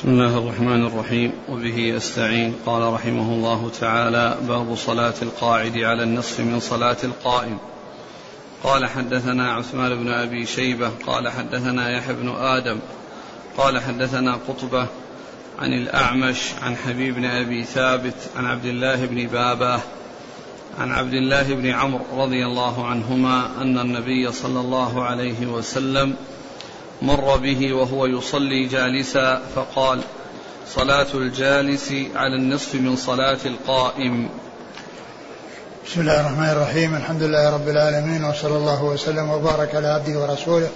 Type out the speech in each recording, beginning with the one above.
بسم الله الرحمن الرحيم وبه استعين قال رحمه الله تعالى باب صلاة القاعد على النصف من صلاة القائم. قال حدثنا عثمان بن أبي شيبة قال حدثنا يحيى بن آدم قال حدثنا قطبة عن الأعمش عن حبيب بن أبي ثابت عن عبد الله بن باباه عن عبد الله بن عمرو رضي الله عنهما أن النبي صلى الله عليه وسلم مر به وهو يصلي جالسا فقال صلاة الجالس على النصف من صلاة القائم. بسم الله الرحمن الرحيم الحمد لله رب العالمين وصلى الله وسلم وبارك على عبده ورسوله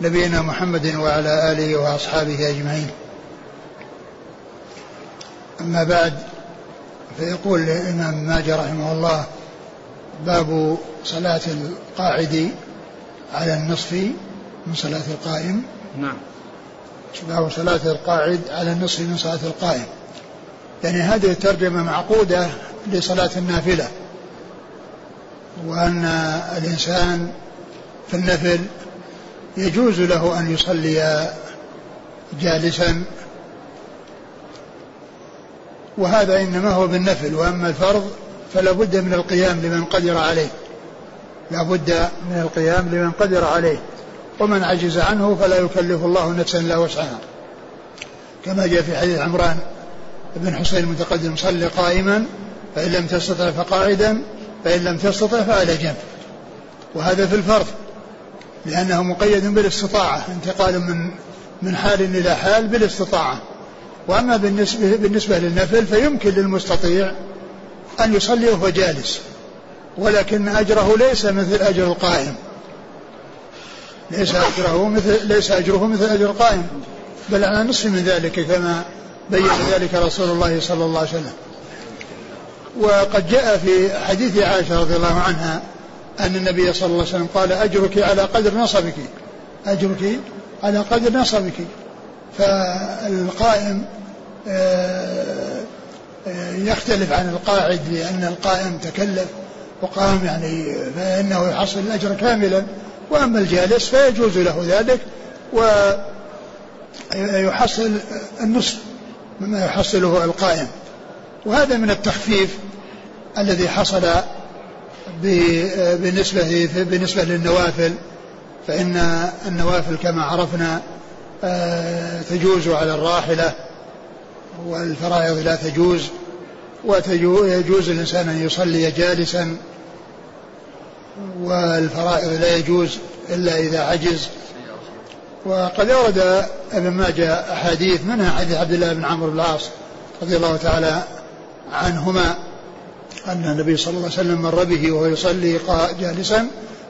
نبينا محمد وعلى آله وأصحابه أجمعين. أما بعد فيقول الإمام ماجه رحمه الله باب صلاة القاعد على النصف من صلاة القائم؟ نعم. باب صلاة القاعد على النصف من صلاة القائم. يعني هذه الترجمة معقودة لصلاة النافلة. وأن الإنسان في النفل يجوز له أن يصلي جالسا. وهذا إنما هو بالنفل وأما الفرض فلا بد من القيام لمن قدر عليه. لا بد من القيام لمن قدر عليه. ومن عجز عنه فلا يكلف الله نفسا لا وسعها. كما جاء في حديث عمران بن حسين المتقدم صلي قائما فإن لم تستطع فقاعدا فإن لم تستطع فعلى جنب. وهذا في الفرض لأنه مقيد بالاستطاعة انتقال من من حال إلى حال بالاستطاعة. وأما بالنسبة, بالنسبة للنفل فيمكن للمستطيع أن يصلي وهو جالس ولكن أجره ليس مثل أجر القائم. ليس أجره مثل ليس أجره مثل أجر القائم. بل على نصف من ذلك كما بين ذلك رسول الله صلى الله عليه وسلم. وقد جاء في حديث عائشة رضي الله عنها أن النبي صلى الله عليه وسلم قال أجرك على قدر نصبك. أجرك على قدر نصبك. فالقائم آه، آه، يختلف عن القاعد لأن القائم تكلف وقام يعني فإنه يحصل الأجر كاملا. وأما الجالس فيجوز له ذلك ويحصل النصف مما يحصله القائم. وهذا من التخفيف الذي حصل بالنسبة بالنسبة للنوافل فإن النوافل كما عرفنا آه، تجوز على الراحلة والفرائض لا تجوز ويجوز الإنسان أن يصلي جالسا والفرائض لا يجوز إلا إذا عجز. وقد أورد ابن ماجه أحاديث منها حديث عبد الله بن عمرو بن العاص رضي الله تعالى عنهما أن النبي صلى الله عليه وسلم مر به وهو يصلي جالسا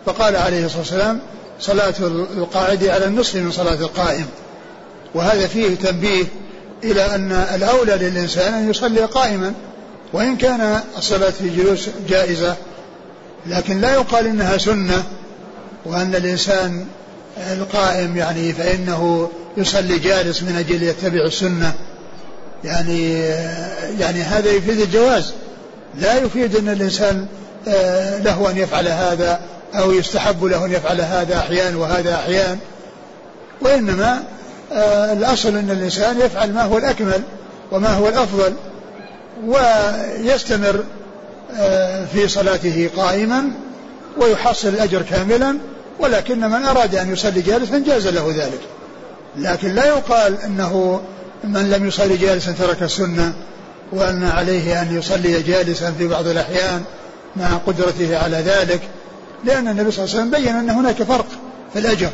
فقال عليه الصلاة والسلام صلاة القاعد على النصف من صلاة القائم. وهذا فيه تنبيه إلى أن الأولى للإنسان أن يصلي قائما وإن كان الصلاة في جلوس جائزة لكن لا يقال إنها سنة وأن الإنسان القائم يعني فإنه يصلي جالس من أجل يتبع السنة. يعني يعني هذا يفيد الجواز. لا يفيد أن الإنسان آه، له أن يفعل هذا أو يستحب له أن يفعل هذا أحيان وهذا أحيان. وإنما آه، الأصل أن الإنسان يفعل ما هو الأكمل وما هو الأفضل ويستمر في صلاته قائما ويحصل الأجر كاملا ولكن من أراد أن يصلي جالسا جاز له ذلك. لكن لا يقال أنه من لم يصلي جالسا ترك السنة وأن عليه أن يصلي جالسا في بعض الأحيان مع قدرته على ذلك لأن النبي صلى الله عليه وسلم بين أن هناك فرق في الأجر.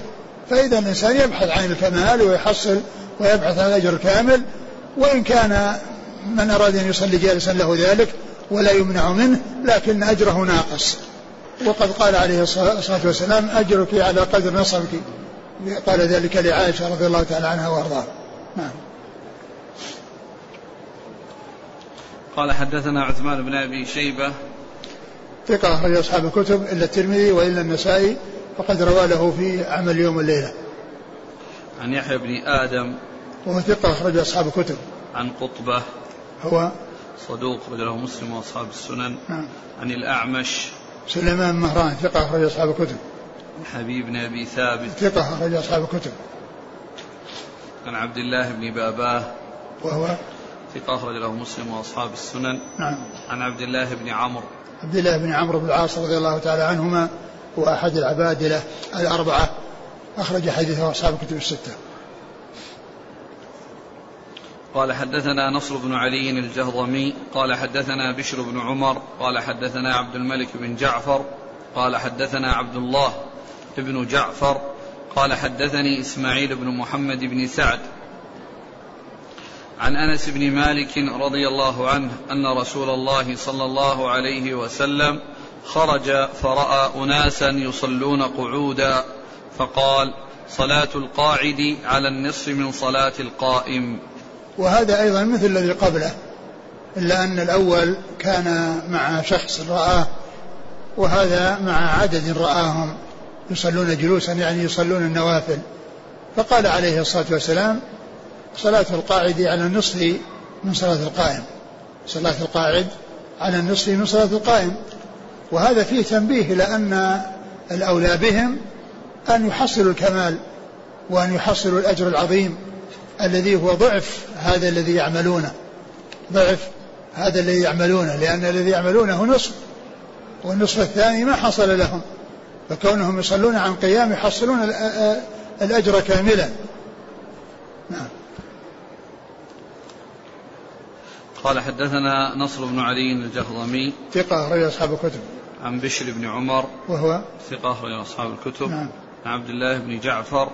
فإذا الإنسان يبحث عن الكمال ويحصل ويبحث عن الأجر الكامل وإن كان من أراد أن يصلي جالسا له ذلك ولا يمنع منه لكن أجره ناقص. وقد قال عليه الصلاة والسلام أجرك على قدر نصبك. قال ذلك لعائشة رضي الله تعالى عنها وأرضاها. نعم. قال حدثنا عثمان بن أبي شيبة. ثقة أخرج أصحاب الكتب إلا الترمذي وإلا النسائي فقد روى له في عمل يوم الليلة. عن يحيى بن آدم. وهو ثقة أخرج أصحاب الكتب. عن قطبة. هو صدوق رجله مسلم وأصحاب السنن. نعم. عن الأعمش. سليمان مهران ثقة أخرج أصحاب الكتب. حبيب بن أبي ثابت. ثقة أخرج أصحاب الكتب. عن عبد الله بن باباه. وهو؟ ثقة أخرج له مسلم وأصحاب السنن. نعم. عن عبد الله بن عمرو. عبد الله بن عمرو بن العاص رضي الله تعالى عنهما هو أحد العبادلة الأربعة. أخرج حديثه أصحاب الكتب الستة. قال حدثنا نصر بن علي الجهضمي قال حدثنا بشر بن عمر قال حدثنا عبد الملك بن جعفر قال حدثنا عبد الله بن جعفر قال حدثني إسماعيل بن محمد بن سعد عن أنس بن مالك رضي الله عنه أن رسول الله صلى الله عليه وسلم خرج فرأى أناسا يصلون قعودا فقال صلاة القاعد على النصف من صلاة القائم. وهذا أيضا مثل الذي قبله إلا أن الأول كان مع شخص رآه وهذا مع عدد رآهم يصلون جلوسا يعني يصلون النوافل. فقال عليه الصلاة والسلام صلاة القاعد على النصف من صلاة القائم صلاة القاعد على النصف من صلاة القائم. وهذا فيه تنبيه إلى أن الأولى بهم أن يحصلوا الكمال وأن يحصلوا الأجر العظيم. الذي هو ضعف هذا الذي يعملونه. ضعف هذا الذي يعملونه لأن الذي يعملونه نصف والنصف الثاني ما حصل لهم. فكونهم يصلون عن قيام يحصلون الأجر كاملا. نعم. قال حدثنا نصر بن علي الجهضمي ثقة أخرج أصحاب الكتب. عن بشر بن عمر وهو؟ ثقة أخرج أصحاب الكتب. نعم. عن عبد الله بن جعفر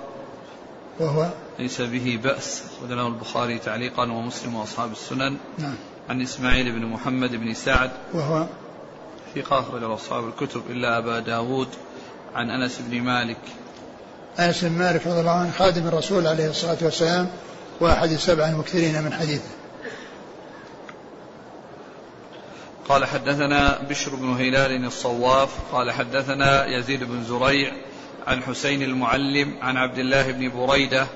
وهو؟ ليس به بأس أخرج له البخاري تعليقا ومسلم وأصحاب السنن. نعم. عن إسماعيل بن محمد بن سعد وهو ثقة أخرج له أصحاب الكتب إلا أبا داود عن أنس بن مالك. أنس بن مالك رضي الله عنه خادم الرسول عليه الصلاة والسلام وأحد السبع المكثرين من حديثه. قال حدثنا بشر بن هلال الصواف قال حدثنا يزيد بن زريع عن حسين المعلم عن عبد الله بن بريدة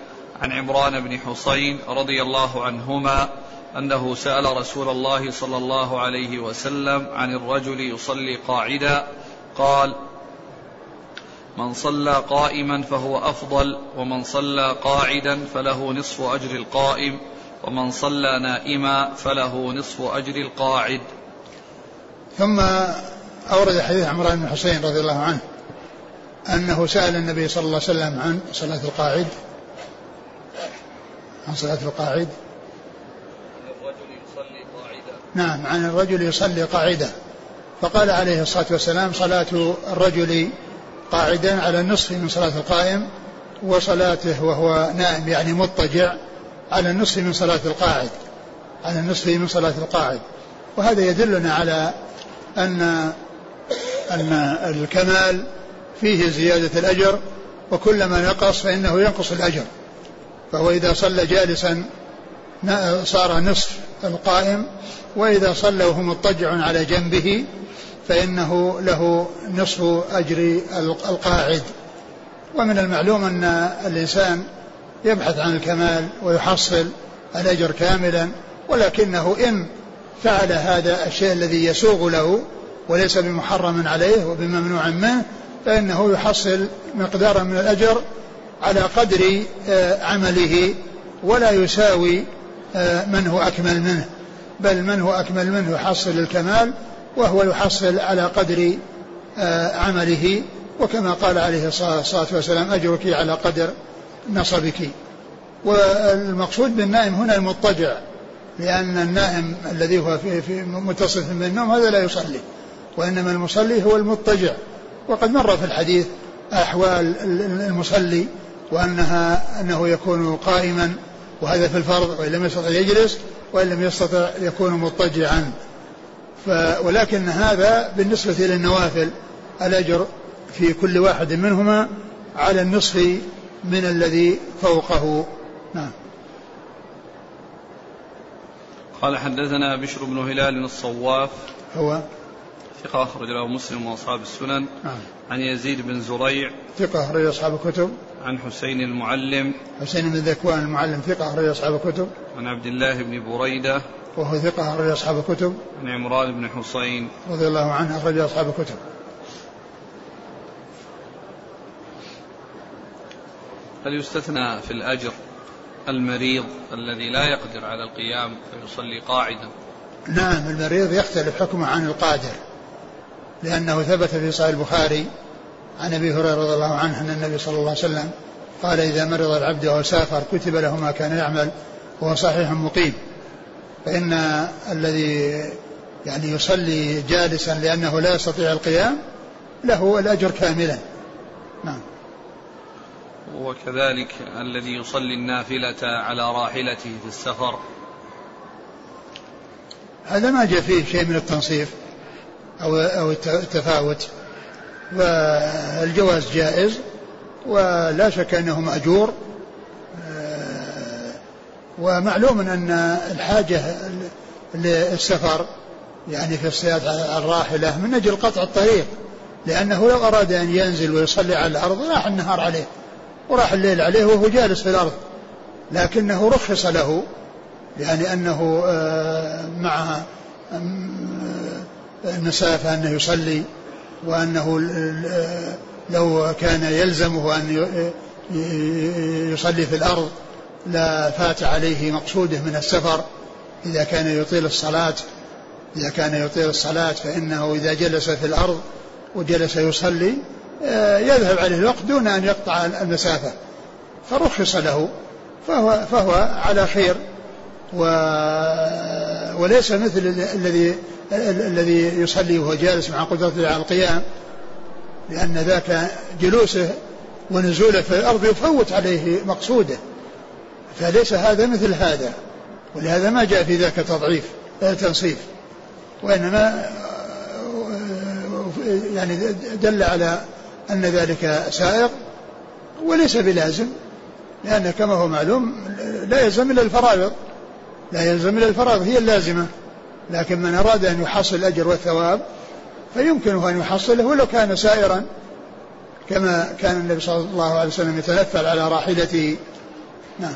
عن عمران بن حسين رضي الله عنهما أنه سأل رسول الله صلى الله عليه وسلم عن الرجل يصلي قاعدا قال من صلى قائما فهو أفضل ومن صلى قاعدا فله نصف أجر القائم ومن صلى نائما فله نصف أجر القاعد. ثم أورد حديث عمران بن حسين رضي الله عنه أنه سأل النبي صلى الله عليه وسلم عن صلاة القاعد عن صلاة القاعد؟ نعم عن الرجل يصلي قاعدة. فقال عليه الصلاة والسلام صلاة الرجل قاعدا على النصف من صلاة القائم وصلاته وهو نائم يعني مضطجع على النصف من صلاة القاعد. على النصف من صلاة القاعد. وهذا يدلنا على أن أن الكمال فيه زيادة الأجر وكلما نقص فإنه ينقص الأجر. فهو إذا صلى جالسا صار نصف القائم وإذا صلى وهو مضطجع على جنبه فإنه له نصف أجر القاعد. ومن المعلوم أن الإنسان يبحث عن الكمال ويحصل الأجر كاملا ولكنه إن فعل هذا الشيء الذي يسوغ له وليس بمحرم عليه وبممنوع منه فإنه يحصل مقدارا من الأجر على قدر آه، عمله ولا يساوي آه، من هو أكمل منه. بل من هو أكمل منه يحصل الكمال وهو يحصل على قدر آه، عمله. وكما قال عليه الصلاة والسلام أجرك على قدر نصبك. والمقصود بالنائم هنا المضطجع لأن النائم الذي هو في, في متصف بالنوم هذا لا يصلي. وإنما المصلي هو المضطجع. وقد مر في الحديث أحوال المصلي وأنها أنه يكون قائما وهذا في الفرض وإن لم يستطع يجلس وإن لم يستطع يكون مضطجعا. ولكن هذا بالنسبة للنوافل الأجر في كل واحد منهما على النصف من الذي فوقه. نعم. قال حدثنا بشر بن هلال الصواف هو؟ ثقة أخرج له مسلم وأصحاب السنن. نعم. عن يزيد بن زريع ثقة أخرج أصحاب الكتب. عن حسين المعلم. حسين بن ذكوان المعلم ثقة أخرج أصحاب الكتب. عن عبد الله بن بريدة. وهو ثقة أخرج أصحاب الكتب. عن عمران بن حسين. رضي الله عنه أخرج أصحاب الكتب. هل يستثنى في الأجر المريض الذي لا يقدر على القيام فيصلي قاعدا. نعم المريض يختلف حكمه عن القادر لأنه ثبت في صحيح البخاري عن أبي هريرة رضي الله عنه أن النبي صلى الله عليه وسلم قال إذا مرض العبد أو سافر كتب له ما كان يعمل وهو صحيح مقيم. فإن الذي يعني يصلي جالسا لأنه لا يستطيع القيام له الأجر كاملا. نعم. وكذلك الذي يصلي النافلة على راحلته في السفر. هذا ما جاء فيه شيء من التنصيف أو أو التفاوت. والجواز جائز ولا شك أنه مأجور. ومعلوم أن الحاجة للسفر يعني في على الراحلة من أجل قطع الطريق لأنه لو أراد أن ينزل ويصلي على الأرض راح النهار عليه وراح الليل عليه وهو جالس في الأرض. لكنه رخص له يعني أنه آه، مع المسافة أنه يصلي وأنه لو كان يلزمه أن يصلي في الأرض لا فات عليه مقصوده من السفر. إذا كان يطيل الصلاة إذا كان يطيل الصلاة فإنه إذا جلس في الأرض وجلس يصلي آه، يذهب عليه الوقت دون أن يقطع المسافة. فرخص له فهو, فهو على خير. و وليس مثل الذي الذي يصلي وهو جالس مع قدرته على القيام لأن ذاك جلوسه ونزوله في الأرض يفوت عليه مقصوده. فليس هذا مثل هذا ولهذا ما جاء في ذاك تضعيف تنصيف. وإنما يعني دل على أن ذلك سائغ وليس بلازم لأن كما هو معلوم لا يلزم إلا الفرائض لا يلزم إلا الفرائض هي اللازمة. لكن من أراد أن يحصل الأجر والثواب فيمكنه أن يحصله ولو كان سائرا كما كان النبي صلى الله عليه وسلم يتنفل على راحلته. نعم.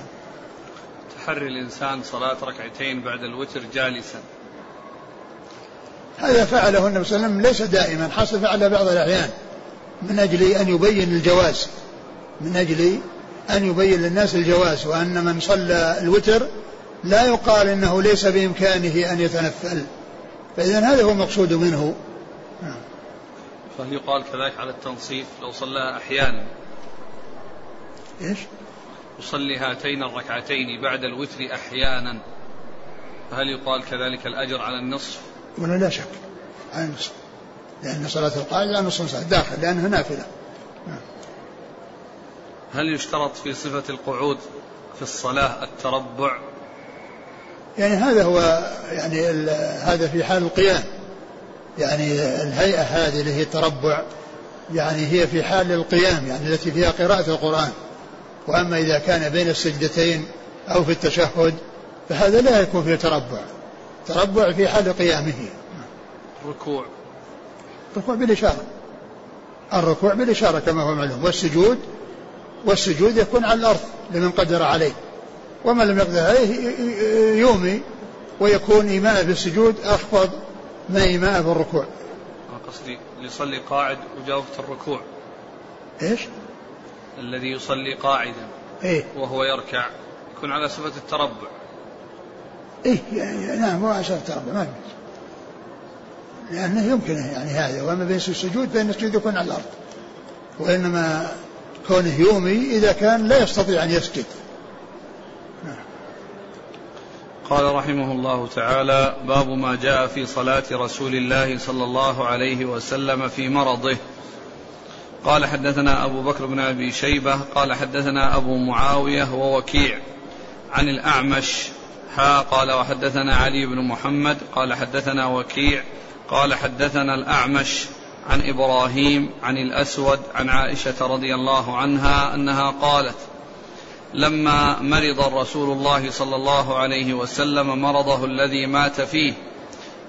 تحري الإنسان صلاة ركعتين بعد الوتر جالسا. هذا فعله النبي صلى الله عليه وسلم ليس دائما حصل فعله بعض الأحيان. من أجل أن يبين الجواز. من أجل أن يبين للناس الجواز وأن من صلى الوتر لا يقال إنه ليس بإمكانه أن يتنفل. فاذا هذا هو المقصود منه. فهل يقال كذلك على التنصيف؟ لو صلى أحيانا. إيش؟ يصلي هاتين الركعتين بعد الوتر أحيانا. فهل يقال كذلك الأجر على النصف؟ ولا لا شك. على النصف. لأن صلاة القائد على نصف ساعة. داخل لأنها نافلة. هل يشترط في صفة القعود في الصلاة التربع؟ يعني هذا هو يعني هذا في حال القيام. يعني الهيئة هذه اللي هي التربع يعني هي في حال القيام يعني التي فيها قراءة القرآن. وأما إذا كان بين السجدتين أو في التشهد فهذا لا يكون فيه تربع. تربع في حال قيامه. ركوع. الركوع بالإشارة. الركوع بالإشارة كما هو معلوم. والسجود والسجود يكون على الأرض لمن قدر عليه. ومن لم يقدر عليه يومي ويكون إيماء في السجود أخفض ما إيماء في الركوع قصدي؟ يصلي قاعد وجاوبت الركوع. إيش؟ الذي يصلي قاعدا. إيه؟ وهو يركع. يكون على صفة التربع. إيه يعني نعم هو على صفة التربع ما يمكن. لأنه يمكنه يعني هذا وأما بين السجود فإن السجود يكون على الأرض. وإنما كونه يومي إذا كان لا يستطيع أن يسجد. قال رحمه الله تعالى باب ما جاء في صلاة رسول الله صلى الله عليه وسلم في مرضه. قال حدثنا أبو بكر بن أبي شيبة قال حدثنا أبو معاوية ووكيع عن الأعمش ها قال وحدثنا علي بن محمد قال حدثنا وكيع قال حدثنا الأعمش عن إبراهيم عن الأسود عن عائشة رضي الله عنها أنها قالت لما مرض رسول الله صلى الله عليه وسلم مرضه الذي مات فيه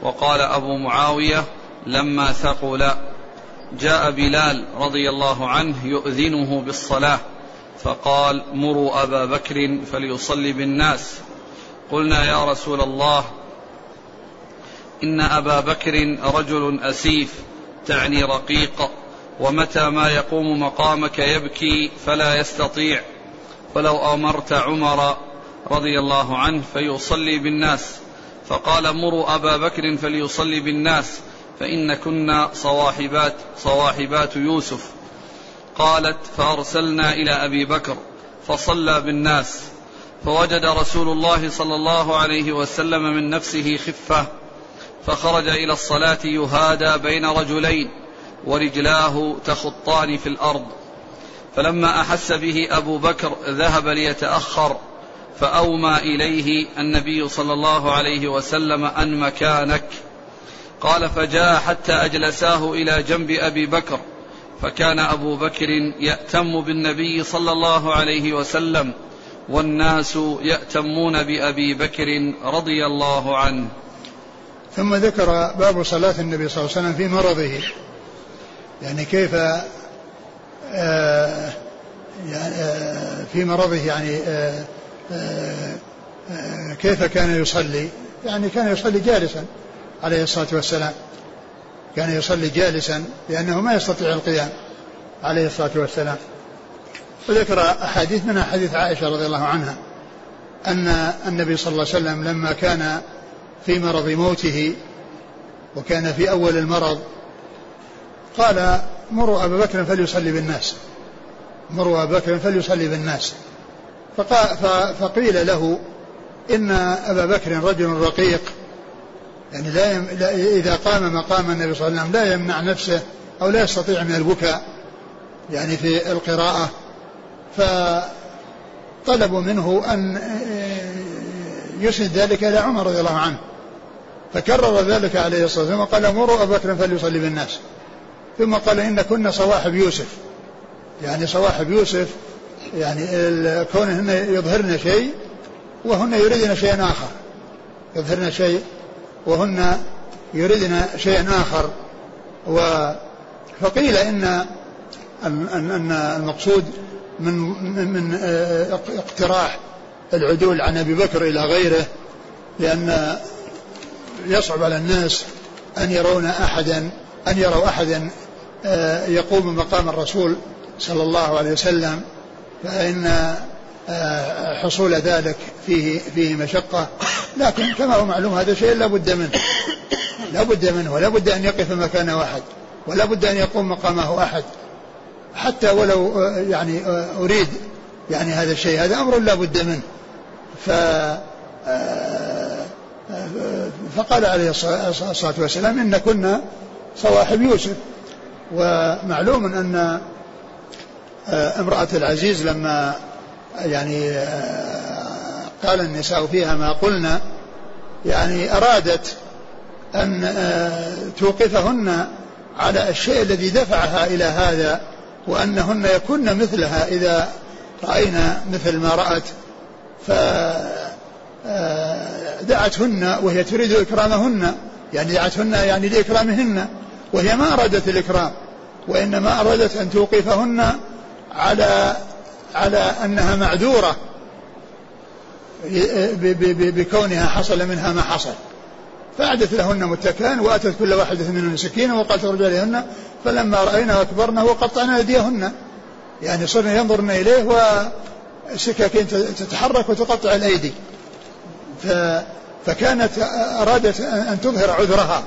وقال أبو معاوية لما ثقل جاء بلال رضي الله عنه يؤذنه بالصلاة فقال مروا أبا بكر فليصلي بالناس قلنا يا رسول الله إن أبا بكر رجل أسيف تعني رقيق ومتى ما يقوم مقامك يبكي فلا يستطيع فلو أمرت عمر رضي الله عنه فيصلي بالناس. فقال مروا أبا بكر فليصلي بالناس. فإن كنا صواحبات صواحبات يوسف. قالت فأرسلنا إلى أبي بكر فصلى بالناس. فوجد رسول الله صلى الله عليه وسلم من نفسه خفة. فخرج إلى الصلاة يهادى بين رجلين ورجلاه تخطان في الأرض. فلما أحس به أبو بكر ذهب ليتأخر فأومى إليه النبي صلى الله عليه وسلم أن مكانك. قال فجاء حتى أجلساه إلى جنب أبي بكر فكان أبو بكر يأتم بالنبي صلى الله عليه وسلم والناس يأتمون بأبي بكر رضي الله عنه. ثم ذكر باب صلاة النبي صلى الله عليه وسلم في مرضه يعني كيف في مرضه يعني آه آه كيف كان يصلي؟ يعني كان يصلي جالسا عليه الصلاة والسلام. كان يصلي جالسا لأنه ما يستطيع القيام عليه الصلاة والسلام. وذكر أحاديث منها حديث عائشة رضي الله عنها أن النبي صلى الله عليه وسلم لما كان في مرض موته وكان في أول المرض قال مروا أبا بكر فليصلي بالناس. مروا أبا بكر فليصلي بالناس. فقيل له إن أبا بكر رجل رقيق. يعني لا, يم... لا إذا قام مقام النبي صلى الله عليه وسلم لا يمنع نفسه أو لا يستطيع من البكاء. يعني في القراءة. فطلبوا منه أن يسند ذلك إلى عمر رضي الله عنه. فكرر ذلك عليه الصلاة والسلام وقال مروا أبا بكر فليصلي بالناس. ثم قال إن كنا صواحب يوسف. يعني صواحب يوسف يعني كونهن يظهرن شيء وهن يريدن شيئا آخر. يظهرن شيء وهن يريدن شيئا آخر. و فقيل إن أن المقصود من من اقتراح العدول عن أبي بكر إلى غيره لأن يصعب على الناس أن يرون احدا أن يروا احدا يقوم مقام الرسول صلى الله عليه وسلم فإن آه، حصول ذلك فيه فيه مشقة. لكن كما هو معلوم هذا شيء لا بد منه. لا بد منه ولا بد أن يقف مكان واحد ولا بد أن يقوم مقامه أحد. حتى ولو آه، يعني أريد يعني هذا الشيء هذا أمر لا بد منه. ف فقال عليه الصلاة والسلام إن كنا صواحب يوسف. ومعلوم أن آه، امرأة العزيز لما يعني آه، قال النساء فيها ما قلنا يعني أرادت أن آه، توقفهن على الشيء الذي دفعها إلى هذا وأنهن يكن مثلها إذا رأينا مثل ما رأت. ف دعتهن وهي تريد إكرامهن يعني دعتهن يعني لإكرامهن وهي ما أرادت الإكرام. وإنما أرادت أن توقفهن على على أنها معذورة بكونها حصل منها ما حصل. فأعدت لهن متكئا وأتت كل واحدة منهن سكينا وقالت رجالهن فلما رأينا أكبرنا وقطعنا أيديهن. يعني صرنا ينظرن إليه وسكاكين تتحرك وتقطع الأيدي. فكانت أرادت أن تظهر عذرها.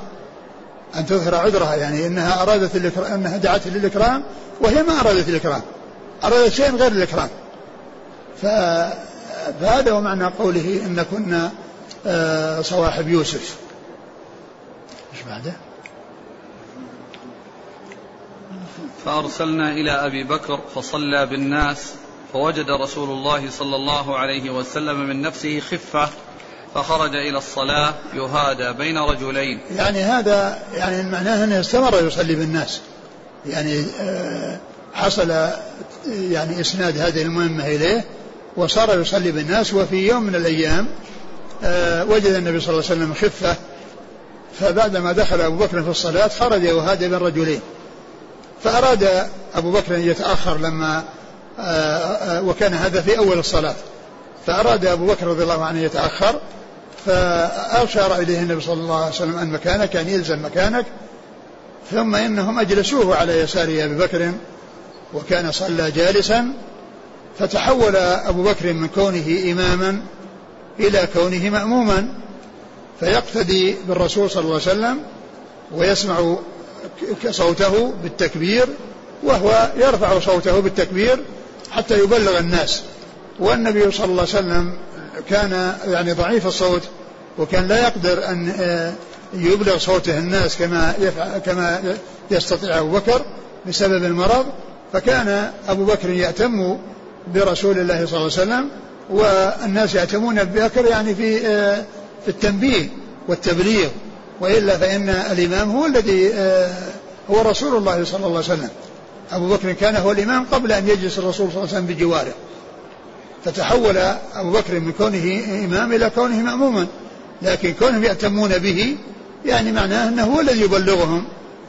أن تظهر عذرها يعني أنها أرادت الإكرام أنها دعت للإكرام وهي ما أرادت الإكرام. أرادت شيء غير الإكرام. فهذا هو معنى قوله إن كنا آه، صواحب يوسف. إيش بعده؟ فأرسلنا إلى أبي بكر فصلى بالناس فوجد رسول الله صلى الله عليه وسلم من نفسه خفة فخرج إلى الصلاة يهادى بين رجلين. يعني هذا يعني معناه أنه استمر يصلي بالناس. يعني آه، حصل يعني إسناد هذه المهمة إليه وصار يصلي بالناس. وفي يوم من الأيام آه، وجد النبي صلى الله عليه وسلم خفة. فبعدما دخل أبو بكر في الصلاة خرج يهادى بين رجلين. فأراد أبو بكر أن يتأخر لما آه، وكان هذا في أول الصلاة. فأراد أبو بكر رضي الله عنه يتأخر. فأشار إليه النبي صلى الله عليه وسلم أن مكانك أن يلزم مكانك. ثم إنهم أجلسوه على يسار أبي بكر وكان صلى جالسا. فتحول أبو بكر من كونه إماما إلى كونه مأموما. فيقتدي بالرسول صلى الله عليه وسلم ويسمع صوته بالتكبير وهو يرفع صوته بالتكبير حتى يبلغ الناس. والنبي صلى الله عليه وسلم كان يعني ضعيف الصوت وكان لا يقدر أن آه، يبلغ صوته الناس كما كما يستطيع أبو بكر بسبب المرض. فكان أبو بكر يأتم برسول الله صلى الله عليه وسلم والناس يأتمون ببكر يعني في آه، في التنبيه والتبليغ. وإلا فإن الإمام هو الذي آه، هو رسول الله صلى الله عليه وسلم. أبو بكر كان هو الإمام قبل أن يجلس الرسول صلى الله عليه وسلم بجواره. فتحول أبو بكر من كونه إمام إلى كونه مأموما. لكن كونهم يأتمون به يعني معناه أنه هو الذي يبلغهم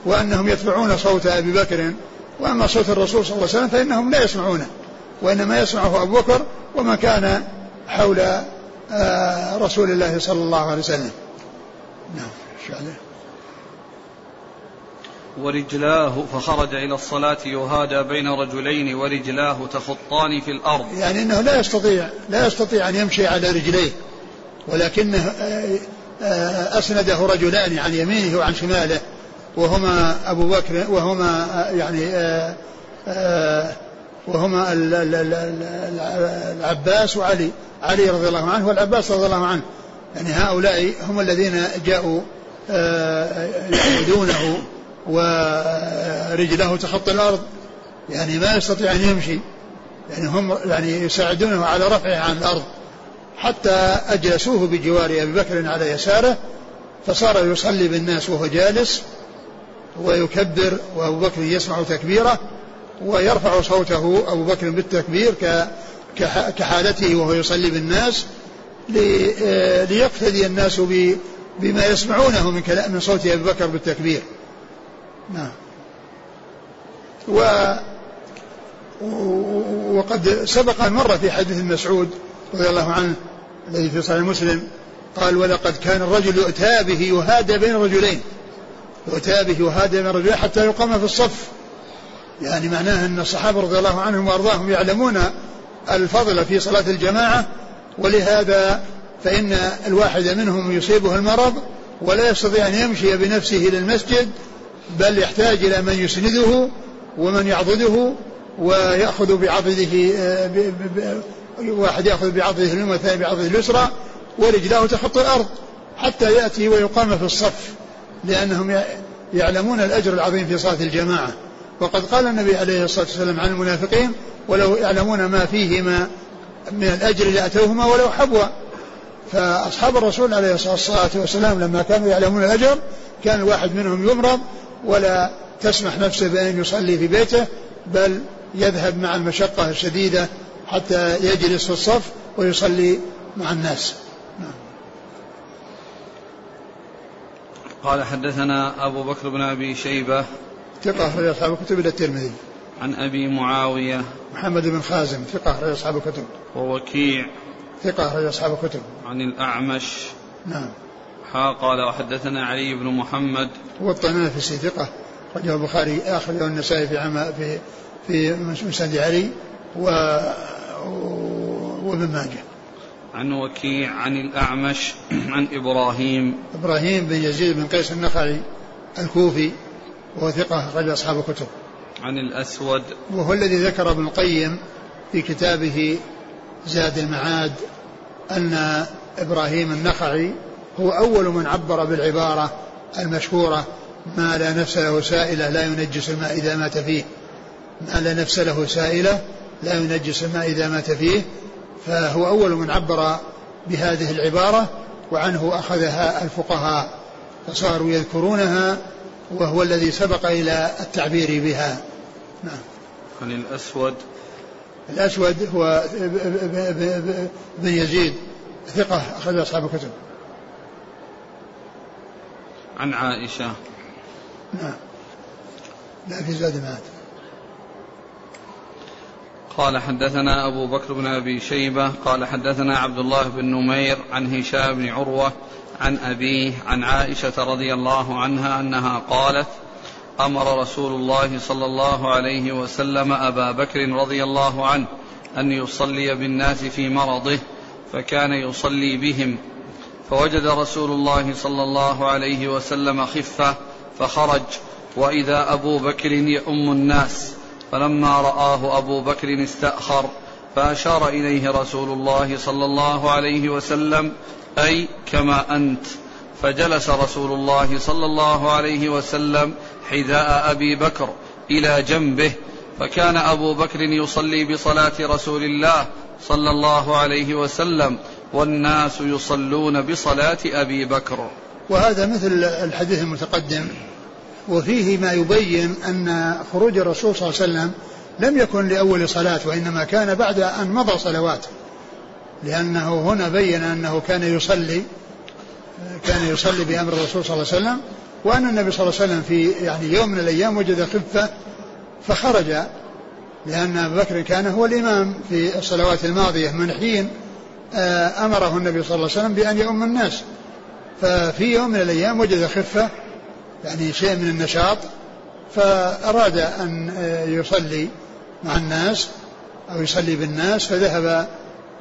وأنهم يتبعون صوت أبي بكر. وأما صوت الرسول صلى الله عليه وسلم فإنهم لا يسمعونه وإنما يسمعه أبو بكر وما كان حول آه، رسول الله صلى الله عليه وسلم. نعم ورجلاه فخرج إلى الصلاة يهادى بين رجلين ورجلاه تخطان في الأرض. يعني أنه لا يستطيع لا يستطيع أن يمشي على رجليه. ولكنه آه، آه، أسنده رجلان عن يمينه وعن شماله وهما أبو بكر وهما آه، يعني وهما العباس وعلي علي رضي الله عنه والعباس رضي الله عنه. يعني هؤلاء هم الذين جاءوا يعبدونه ورجله تخطي الأرض. يعني ما يستطيع أن يمشي. يعني هم يعني يساعدونه على رفعه عن الأرض. حتى أجلسوه بجوار أبي بكر على يساره فصار يصلي بالناس وهو جالس ويكبر وأبو بكر يسمع تكبيره ويرفع صوته أبو بكر بالتكبير كحالته وهو يصلي بالناس ليقتدي الناس بما يسمعونه من كلام من صوت أبي بكر بالتكبير. نعم. و وقد سبق مرة في حديث مسعود رضي الله عنه الذي في صحيح مسلم قال ولقد كان الرجل يؤتى به يهادى بين رجلين يؤتى به يهادى بين رجلين حتى يقام في الصف. يعني معناه أن الصحابة رضي الله عنهم وأرضاهم يعلمون الفضل في صلاة الجماعة ولهذا فإن الواحد منهم يصيبه المرض ولا يستطيع أن يمشي بنفسه إلى المسجد بل يحتاج إلى من يسنده ومن يعضده ويأخذ بعضده آه، واحد يأخذ بعضده اليمنى والثاني بعضده اليسرى ورجلاه تخطي الأرض حتى يأتي ويقام في الصف لأنهم يعلمون الأجر العظيم في صلاة الجماعة. وقد قال النبي عليه الصلاة والسلام عن المنافقين ولو يعلمون ما فيهما من الأجر لأتوهما ولو حبوا. فأصحاب الرسول عليه الصلاة والسلام لما كانوا يعلمون الأجر كان الواحد منهم يمرض ولا تسمح نفسه بأن يصلي في بيته بل يذهب مع المشقة الشديدة حتى يجلس في الصف ويصلي مع الناس. نعم. قال حدثنا أبو بكر بن أبي شيبة ثقة أخرج أصحاب الكتب إلى الترمذي. عن أبي معاوية محمد بن خازم ثقة أخرج أصحاب الكتب. ووكيع ثقة أخرج أصحاب الكتب. عن الأعمش. نعم. ها قال وحدثنا علي بن محمد. هو الطنافسي ثقة أخرجه البخاري أخرجه النسائي في عم في في مسند علي و وابن ماجه. عن وكيع عن الأعمش عن إبراهيم. إبراهيم بن يزيد بن قيس النخعي الكوفي وهو ثقة أخرج أصحاب الكتب عن الأسود. وهو الذي ذكر ابن القيم في كتابه زاد المعاد أن إبراهيم النخعي هو أول من عبر بالعبارة المشهورة ما لا نفس له سائلة لا ينجس الماء إذا مات فيه. ما لا نفس له سائلة لا ينجس الماء إذا مات فيه فهو أول من عبر بهذه العبارة وعنه أخذها الفقهاء فصاروا يذكرونها وهو الذي سبق إلى التعبير بها. نعم. عن الأسود. الأسود هو بن يزيد ثقة أخرج أصحاب الكتب. عن عائشة. نعم. لا في زاد مات. قال حدثنا أبو بكر بن أبي شيبة قال حدثنا عبد الله بن نمير عن هشام بن عروة عن أبيه عن عائشة رضي الله عنها أنها قالت أمر رسول الله صلى الله عليه وسلم أبا بكر رضي الله عنه أن يصلي بالناس في مرضه فكان يصلي بهم. فوجد رسول الله صلى الله عليه وسلم خفة فخرج. وإذا أبو بكر يؤم الناس فلما رآه أبو بكر استأخر فأشار إليه رسول الله صلى الله عليه وسلم أي كما أنت. فجلس رسول الله صلى الله عليه وسلم حذاء أبي بكر إلى جنبه فكان أبو بكر يصلي بصلاة رسول الله صلى الله عليه وسلم والناس يصلون بصلاة أبي بكر. وهذا مثل الحديث المتقدم. وفيه ما يبين أن خروج الرسول صلى الله عليه وسلم لم يكن لأول صلاة وإنما كان بعد أن مضى صلوات. لأنه هنا بين أنه كان يصلي كان يصلي بأمر الرسول صلى الله عليه وسلم وأن النبي صلى الله عليه وسلم في يعني يوم من الأيام وجد خفة فخرج لأن ابا بكر كان هو الإمام في الصلوات الماضية من حين آه، أمره النبي صلى الله عليه وسلم بأن يؤم الناس. ففي يوم من الأيام وجد خفة يعني شيء من النشاط فأراد أن آه، يصلي مع الناس أو يصلي بالناس فذهب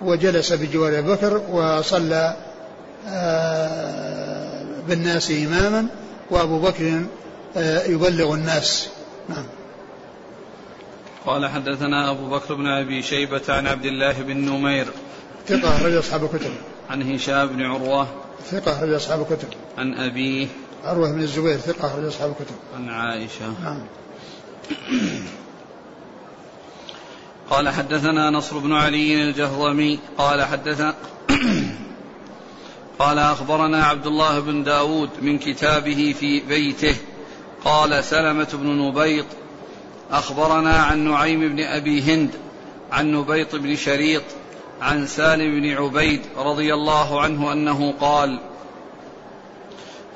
وجلس بجوار أبي بكر وصلى آه، بالناس إماما وأبو بكر آه، يبلغ الناس. نعم. قال حدثنا أبو بكر بن أبي شيبة عن عبد الله بن نمير. ثقة رجل أصحاب الكتب. عن هشام بن عروة. ثقة رجل أصحاب الكتب. عن أبيه. عروة بن الزبير ثقة رجل أصحاب الكتب. عن عائشة. نعم. قال حدثنا نصر بن علي الجهضمي قال حدثنا قال أخبرنا عبد الله بن داود من كتابه في بيته قال سلمة بن نبيط أخبرنا عن نعيم بن أبي هند عن نبيط بن شريط عن سالم بن عبيد رضي الله عنه أنه قال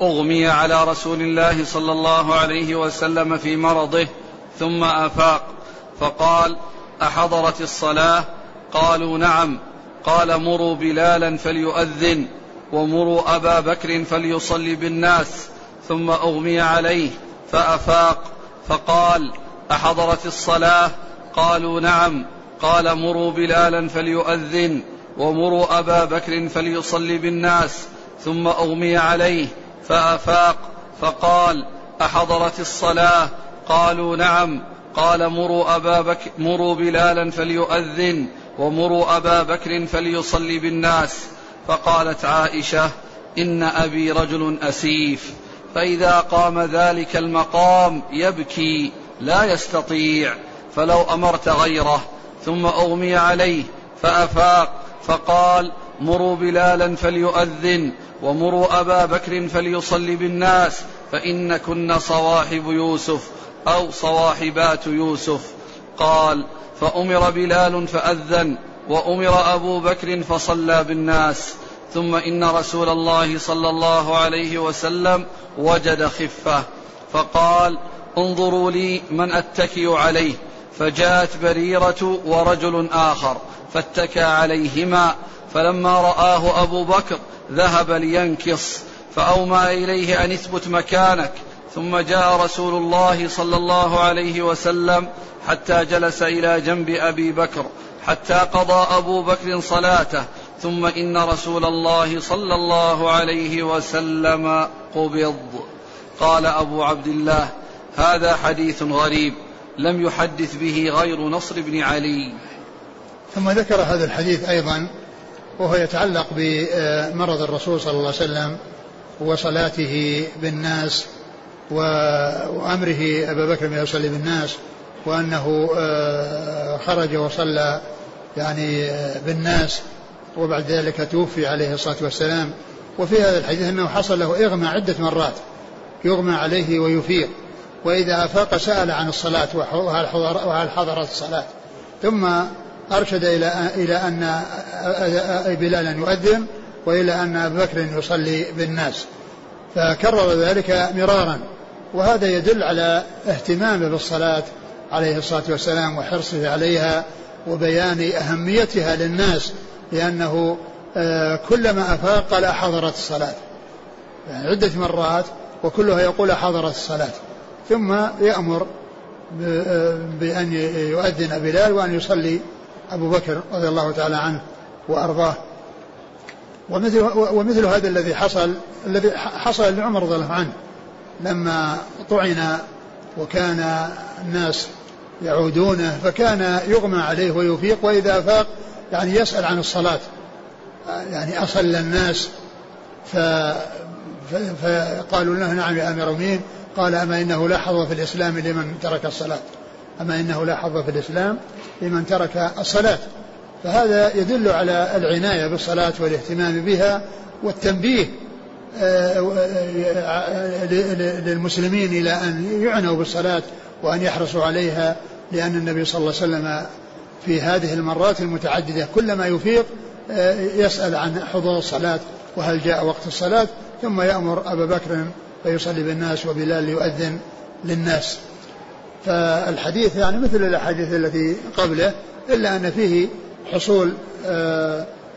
أغمي على رسول الله صلى الله عليه وسلم في مرضه ثم أفاق فقال أحضرت الصلاة؟ قالوا نعم. قال مروا بلالا فليؤذن ومروا أبا بكر فليصلي بالناس ثم أغمي عليه فأفاق فقال أحضرت الصلاة؟ قالوا نعم. قال مروا بلالا فليؤذن ومروا أبا بكر فليصلي بالناس ثم أغمي عليه فأفاق فقال أحضرت الصلاة؟ قالوا نعم. قال مروا أبا بكر مروا بلالا فليؤذن ومروا أبا بكر فليصلي بالناس. فقالت عائشة إن أبي رجل أسيف. فإذا قام ذلك المقام يبكي لا يستطيع. فلو أمرت غيره ثم أغمي عليه فأفاق فقال مروا بلالا فليؤذن ومروا أبا بكر فليصلي بالناس فان صواحب يوسف أو صواحبات يوسف. قال فأمر بلال فأذن وأمر أبو بكر فصلى بالناس. ثم إن رسول الله صلى الله عليه وسلم وجد خفة. فقال انظروا لي من أتكي عليه. فجاءت بريرة ورجل آخر فاتكى عليهما فلما رآه أبو بكر ذهب لينكص فأومى إليه أن اثبت مكانك. ثم جاء رسول الله صلى الله عليه وسلم حتى جلس إلى جنب أبي بكر حتى قضى أبو بكر صلاته. ثم إن رسول الله صلى الله عليه وسلم قبض. قال أبو عبد الله هذا حديث غريب لم يحدث به غير نصر بن علي. ثم ذكر هذا الحديث أيضا وهو يتعلق بمرض الرسول صلى الله عليه وسلم وصلاته بالناس وأمره أبا بكر بن يصلي بالناس وأنه آه، خرج وصلى يعني آه، بالناس وبعد ذلك توفي عليه الصلاة والسلام. وفي هذا الحديث أنه حصل له إغمى عدة مرات يغمى عليه ويفيق وإذا أفاق سأل عن الصلاة وهل حضرت الصلاة. ثم أرشد إلى إلى أن بلالا يؤذن وإلى أن أبا بكر يصلي بالناس. فكرر ذلك مرارا. وهذا يدل على اهتمامه بالصلاة عليه الصلاة والسلام وحرصه عليها وبيان أهميتها للناس لأنه آه، كلما أفاق قال حضرت الصلاة. يعني عدة مرات وكلها يقول حضرت الصلاة. ثم يأمر آه، بأن يؤذن بلال وأن يصلي أبو بكر رضي الله تعالى عنه وأرضاه. ومثل ومثل هذا الذي حصل الذي حصل لعمر رضي الله عنه. لما طعن وكان الناس يعودونه فكان يغمى عليه ويفيق وإذا افاق يعني يسأل عن الصلاة. يعني اصل الناس ف فقالوا له نعم يا أمير المؤمنين. قال أما إنه لا حظ في الإسلام لمن ترك الصلاة. أما إنه لا حظ في الإسلام لمن ترك الصلاة. فهذا يدل على العناية بالصلاة والاهتمام بها والتنبيه آه، للمسلمين إلى أن يعنوا بالصلاة وأن يحرصوا عليها لأن النبي صلى الله عليه وسلم في هذه المرات المتعددة كلما يفيق آه، يسأل عن حضور الصلاة وهل جاء وقت الصلاة ثم يأمر أبا بكر فيصلي بالناس وبلال يؤذن للناس. فالحديث يعني مثل الأحاديث التي قبله إلا أن فيه حصول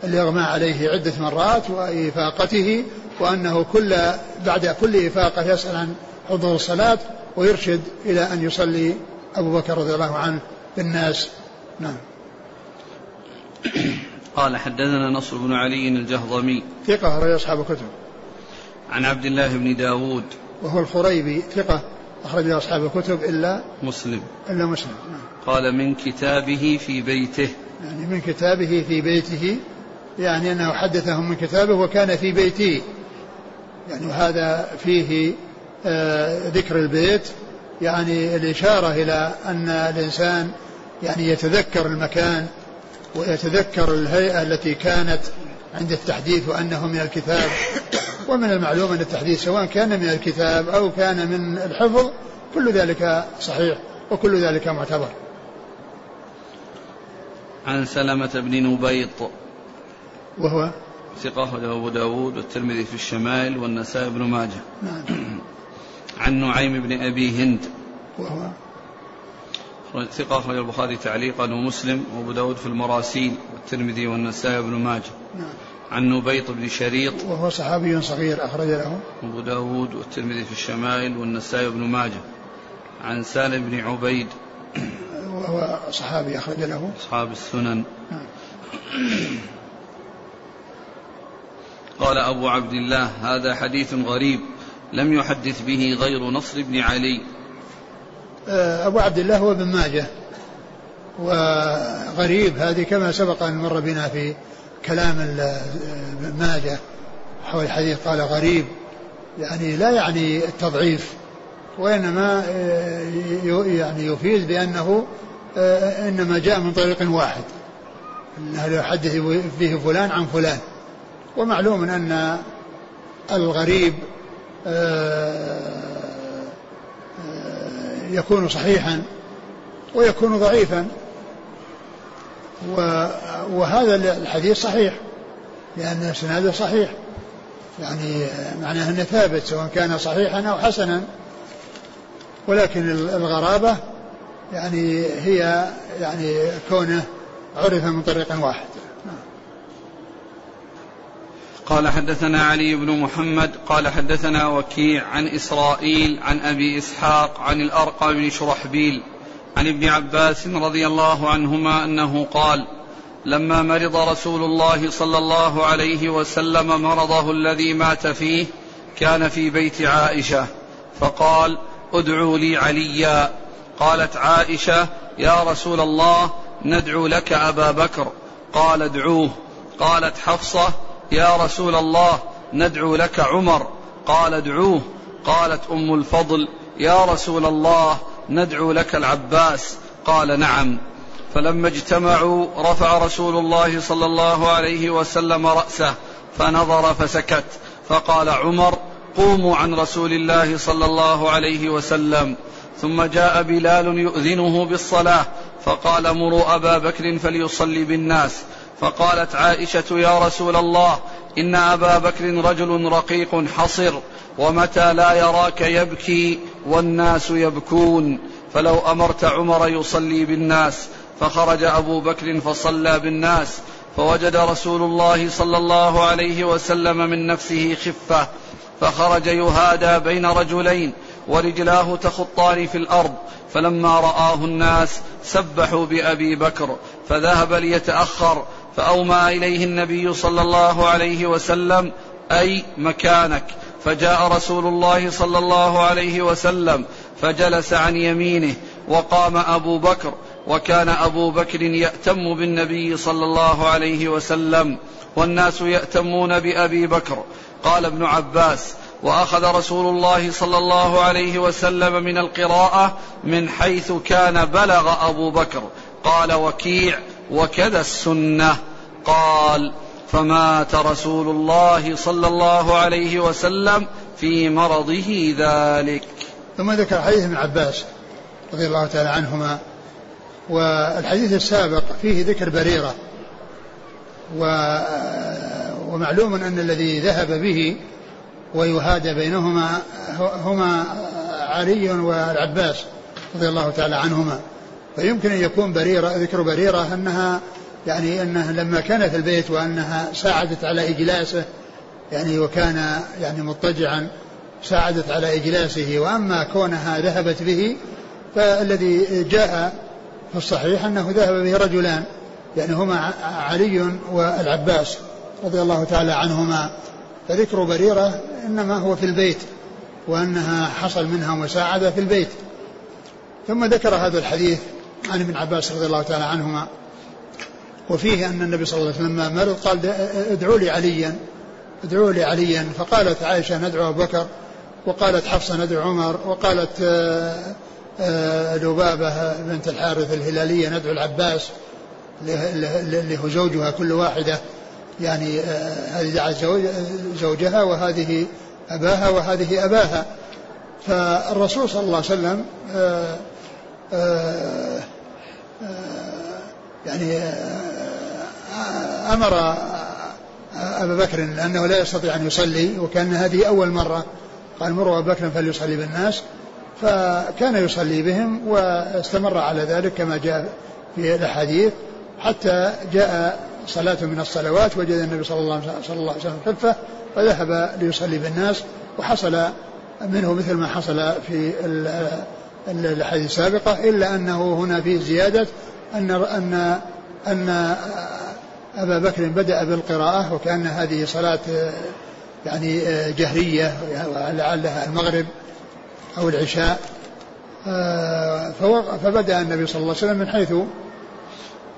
الإغماء عليه عدة مرات وافاقته وأنه كل بعد كل إفاقة يسأل عن حضور الصلاة ويرشد إلى أن يصلي أبو بكر رضي الله عنه بالناس. نعم. قال حدثنا نصر بن علي الجهضمي. ثقة رأي أصحاب الكتب. عن عبد الله بن داود. وهو الخريبي ثقة. أخرج أصحاب الكتب إلا مسلم. إلا مسلم. نعم. قال من كتابه في بيته. يعني من كتابه في بيته يعني أنه حدثهم من كتابه وكان في بيته يعني وهذا فيه آه، ذكر البيت. يعني الإشارة إلى أن الإنسان يعني يتذكر المكان ويتذكر الهيئة التي كانت عند التحديث وأنه من الكتاب. ومن المعلوم أن التحديث سواء كان من الكتاب أو كان من الحفظ كل ذلك صحيح وكل ذلك معتبر. عن سلمة بن نبيط. وهو؟ ثقة أبو داود والترمذي في الشمائل والنسائي بن ماجه. نعم. عن نعيم بن أبي هند. وهو؟ ثقة أخرج البخاري تعليقا ومسلم وأبو داود في المراسيل والترمذي والنسائي بن ماجه. نعم. عن نبيط بن شريط. وهو صحابي صغير أخرج له. أبو داود والترمذي في الشمائل والنسائي بن ماجه. عن سالم بن عبيد. وهو صحابي أخرج له. أصحاب السنن. نعم. قال أبو عبد الله هذا حديث غريب لم يحدث به غير نصر بن علي. آه، أبو عبد الله هو ابن ماجه. وغريب هذه كما سبق أن مر بنا في كلام ابن ماجه حول الحديث قال غريب يعني لا يعني التضعيف وإنما آه، يعني يفيد بأنه آه، إنما جاء من طريق واحد أنه يحدث فيه فلان عن فلان ومعلوم أن الغريب آه، يكون صحيحا ويكون ضعيفا. وهذا الحديث صحيح لأن اسناده صحيح. يعني معناه أنه ثابت سواء كان صحيحا أو حسنا. ولكن الغرابة يعني هي يعني كونه عرف من طريق واحد. قال حدثنا علي بن محمد قال حدثنا وكيع عن إسرائيل عن أبي إسحاق عن الأرقى بن شرحبيل عن ابن عباس رضي الله عنهما أنه قال لما مرض رسول الله صلى الله عليه وسلم مرضه الذي مات فيه كان في بيت عائشة. فقال ادعوا لي عليا. قالت عائشة يا رسول الله ندعو لك أبا بكر. قال ادعوه. قالت حفصة يا رسول الله ندعو لك عمر. قال ادعوه. قالت أم الفضل يا رسول الله ندعو لك العباس. قال نعم. فلما اجتمعوا رفع رسول الله صلى الله عليه وسلم رأسه فنظر فسكت. فقال عمر قوموا عن رسول الله صلى الله عليه وسلم. ثم جاء بلال يؤذنه بالصلاة. فقال مروا أبا بكر فليصلي بالناس. فقالت عائشة يا رسول الله إن أبا بكر رجل رقيق حصر ومتى لا يراك يبكي؟ والناس يبكون. فلو أمرت عمر يصلي بالناس فخرج أبو بكر فصلى بالناس فوجد رسول الله صلى الله عليه وسلم من نفسه خفة فخرج يهادى بين رجلين ورجلاه تخطان في الأرض فلما رآه الناس سبحوا بأبي بكر فذهب ليتأخر فأومى إليه النبي صلى الله عليه وسلم أي مكانك. فجاء رسول الله صلى الله عليه وسلم فجلس عن يمينه وقام أبو بكر وكان أبو بكر يأتم بالنبي صلى الله عليه وسلم والناس يأتمون بأبي بكر. قال ابن عباس وأخذ رسول الله صلى الله عليه وسلم من القراءة من حيث كان بلغ أبو بكر. قال وكيع وكذا السنة. قال فمات رسول الله صلى الله عليه وسلم في مرضه ذلك. ثم ذكر حديث ابن عباس رضي الله تعالى عنهما والحديث السابق فيه ذكر بريرة و ومعلوم أن الذي ذهب به ويهادى بينهما هما علي والعباس رضي الله تعالى عنهما. فيمكن أن يكون بريرة ذكر بريرة أنها يعني أنها لما كان في البيت وأنها ساعدت على إجلاسه يعني وكان يعني مضطجعا ساعدت على إجلاسه وأما كونها ذهبت به فالذي جاء في الصحيح أنه ذهب به رجلان يعني هما علي والعباس رضي الله تعالى عنهما. فذكر بريرة إنما هو في البيت وأنها حصل منها مساعدة في البيت. ثم ذكر هذا الحديث عن ابن عباس رضي الله تعالى عنهما. وفيه أن النبي صلى الله عليه وسلم لما مرض قال ادعوا لي عليا ادعوا لي عليا. فقالت عائشة ندعو أبو بكر وقالت حفصة ندعو عمر وقالت آه، آه، لبابة بنت الحارث الهلالية ندعو العباس اللي هو زوجها كل واحدة. يعني آه، هذه دعت زوجها وهذه أباها وهذه أباها. فالرسول صلى الله عليه وسلم يعني أمر أبا بكر أنه لا يستطيع أن يصلي وكأن هذه أول مرة قال مروا أبا بكر فليصلي بالناس فكان يصلي بهم واستمر على ذلك كما جاء في الأحاديث حتى جاء صلاة من الصلوات وجد النبي صلى الله عليه وسلم خفة فذهب ليصلي بالناس وحصل منه مثل ما حصل في الأحاديث السابقة إلا أنه هنا فيه زيادة أن أن أن أبا بكر بدأ بالقراءة وكأن هذه صلاة يعني جهرية ولعلها المغرب أو العشاء. فبدأ النبي صلى الله عليه وسلم من حيث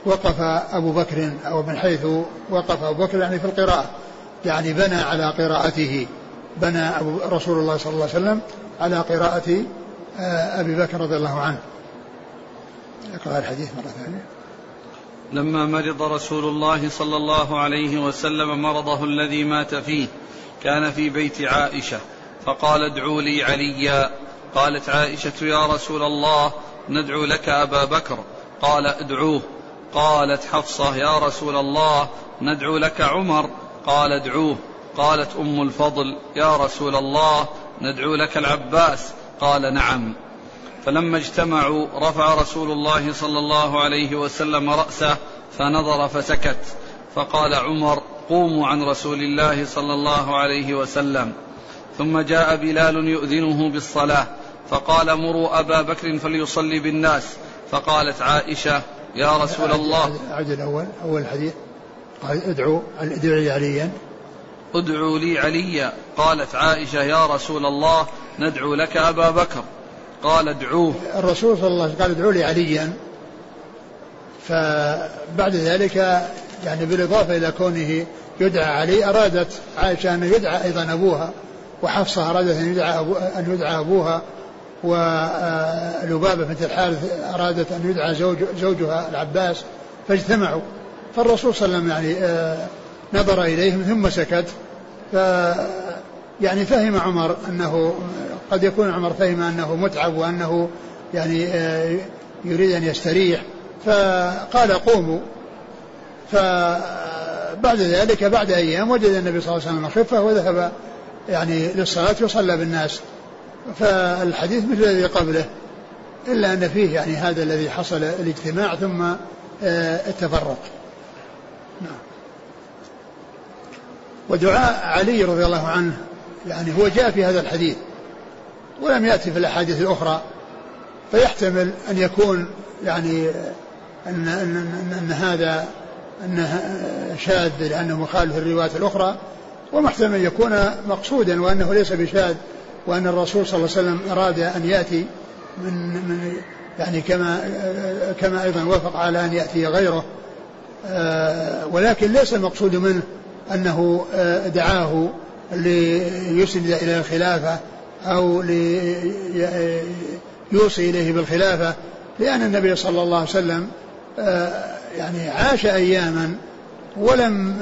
وقف أبو بكر أو من حيث وقف أبو بكر يعني في القراءة. يعني بنى على قراءته بنى رسول الله صلى الله عليه وسلم على قراءة أبي بكر رضي الله عنه. اقرأ الحديث مرة ثانية. لما مرض رسول الله صلى الله عليه وسلم مرضه الذي مات فيه كان في بيت عائشة. فقال ادعوا لي عليا. قالت عائشة يا رسول الله ندعو لك أبا بكر. قال ادعوه. قالت حفصة يا رسول الله ندعو لك عمر. قال ادعوه. قالت أم الفضل يا رسول الله ندعو لك العباس. قال نعم. فلما اجتمعوا رفع رسول الله صلى الله عليه وسلم رأسه فنظر فسكت فقال عمر قوموا عن رسول الله صلى الله عليه وسلم. ثم جاء بلال يؤذنه بالصلاة فقال مروا أبا بكر فليصلي بالناس. فقالت عائشة يا رسول الله. أعد الأول أول الحديث قال ادعوا ادعوا لي عليا. ادعوا لي عليا. قالت عائشة يا رسول الله ندعو لك أبا بكر. قال ادعوه. الرسول صلى الله عليه وسلم قال ادعوا لي عليا. فبعد ذلك يعني بالإضافة إلى كونه يدعى علي أرادت عائشة أن يدعى أيضا أبوها وحفصة أرادت أن يدعى, أن يدعى أبوها ولبابة بنت الحارث أرادت أن يدعى زوج زوجها العباس فاجتمعوا. فالرسول صلى الله عليه وسلم يعني آه، نظر إليهم ثم سكت. ف يعني فهم عمر أنه قد يكون عمر فهم أنه متعب وأنه يعني آه، يريد أن يستريح. فقال قوموا. فبعد ذلك بعد أيام وجد النبي صلى الله عليه وسلم خفة وذهب يعني للصلاة وصلى بالناس. فالحديث مثل الذي قبله إلا أن فيه يعني هذا الذي حصل الاجتماع ثم آه، التفرق. نعم. ودعاء علي رضي الله عنه يعني هو جاء في هذا الحديث. ولم يأتي في الأحاديث الأخرى فيحتمل أن يكون يعني أن, أن, أن, أن هذا أنه شاذ لأنه مخالف الروايات الأخرى ومحتمل أن يكون مقصودا وأنه ليس بشاذ وأن الرسول صلى الله عليه وسلم أراد أن يأتي من من يعني كما كما أيضا وافق على أن يأتي غيره. آه، ولكن ليس المقصود منه أنه آه، دعاه ليسند إلى الخلافة أو ليوصي إليه بالخلافة لأن النبي صلى الله عليه وسلم آه، يعني عاش أياما ولم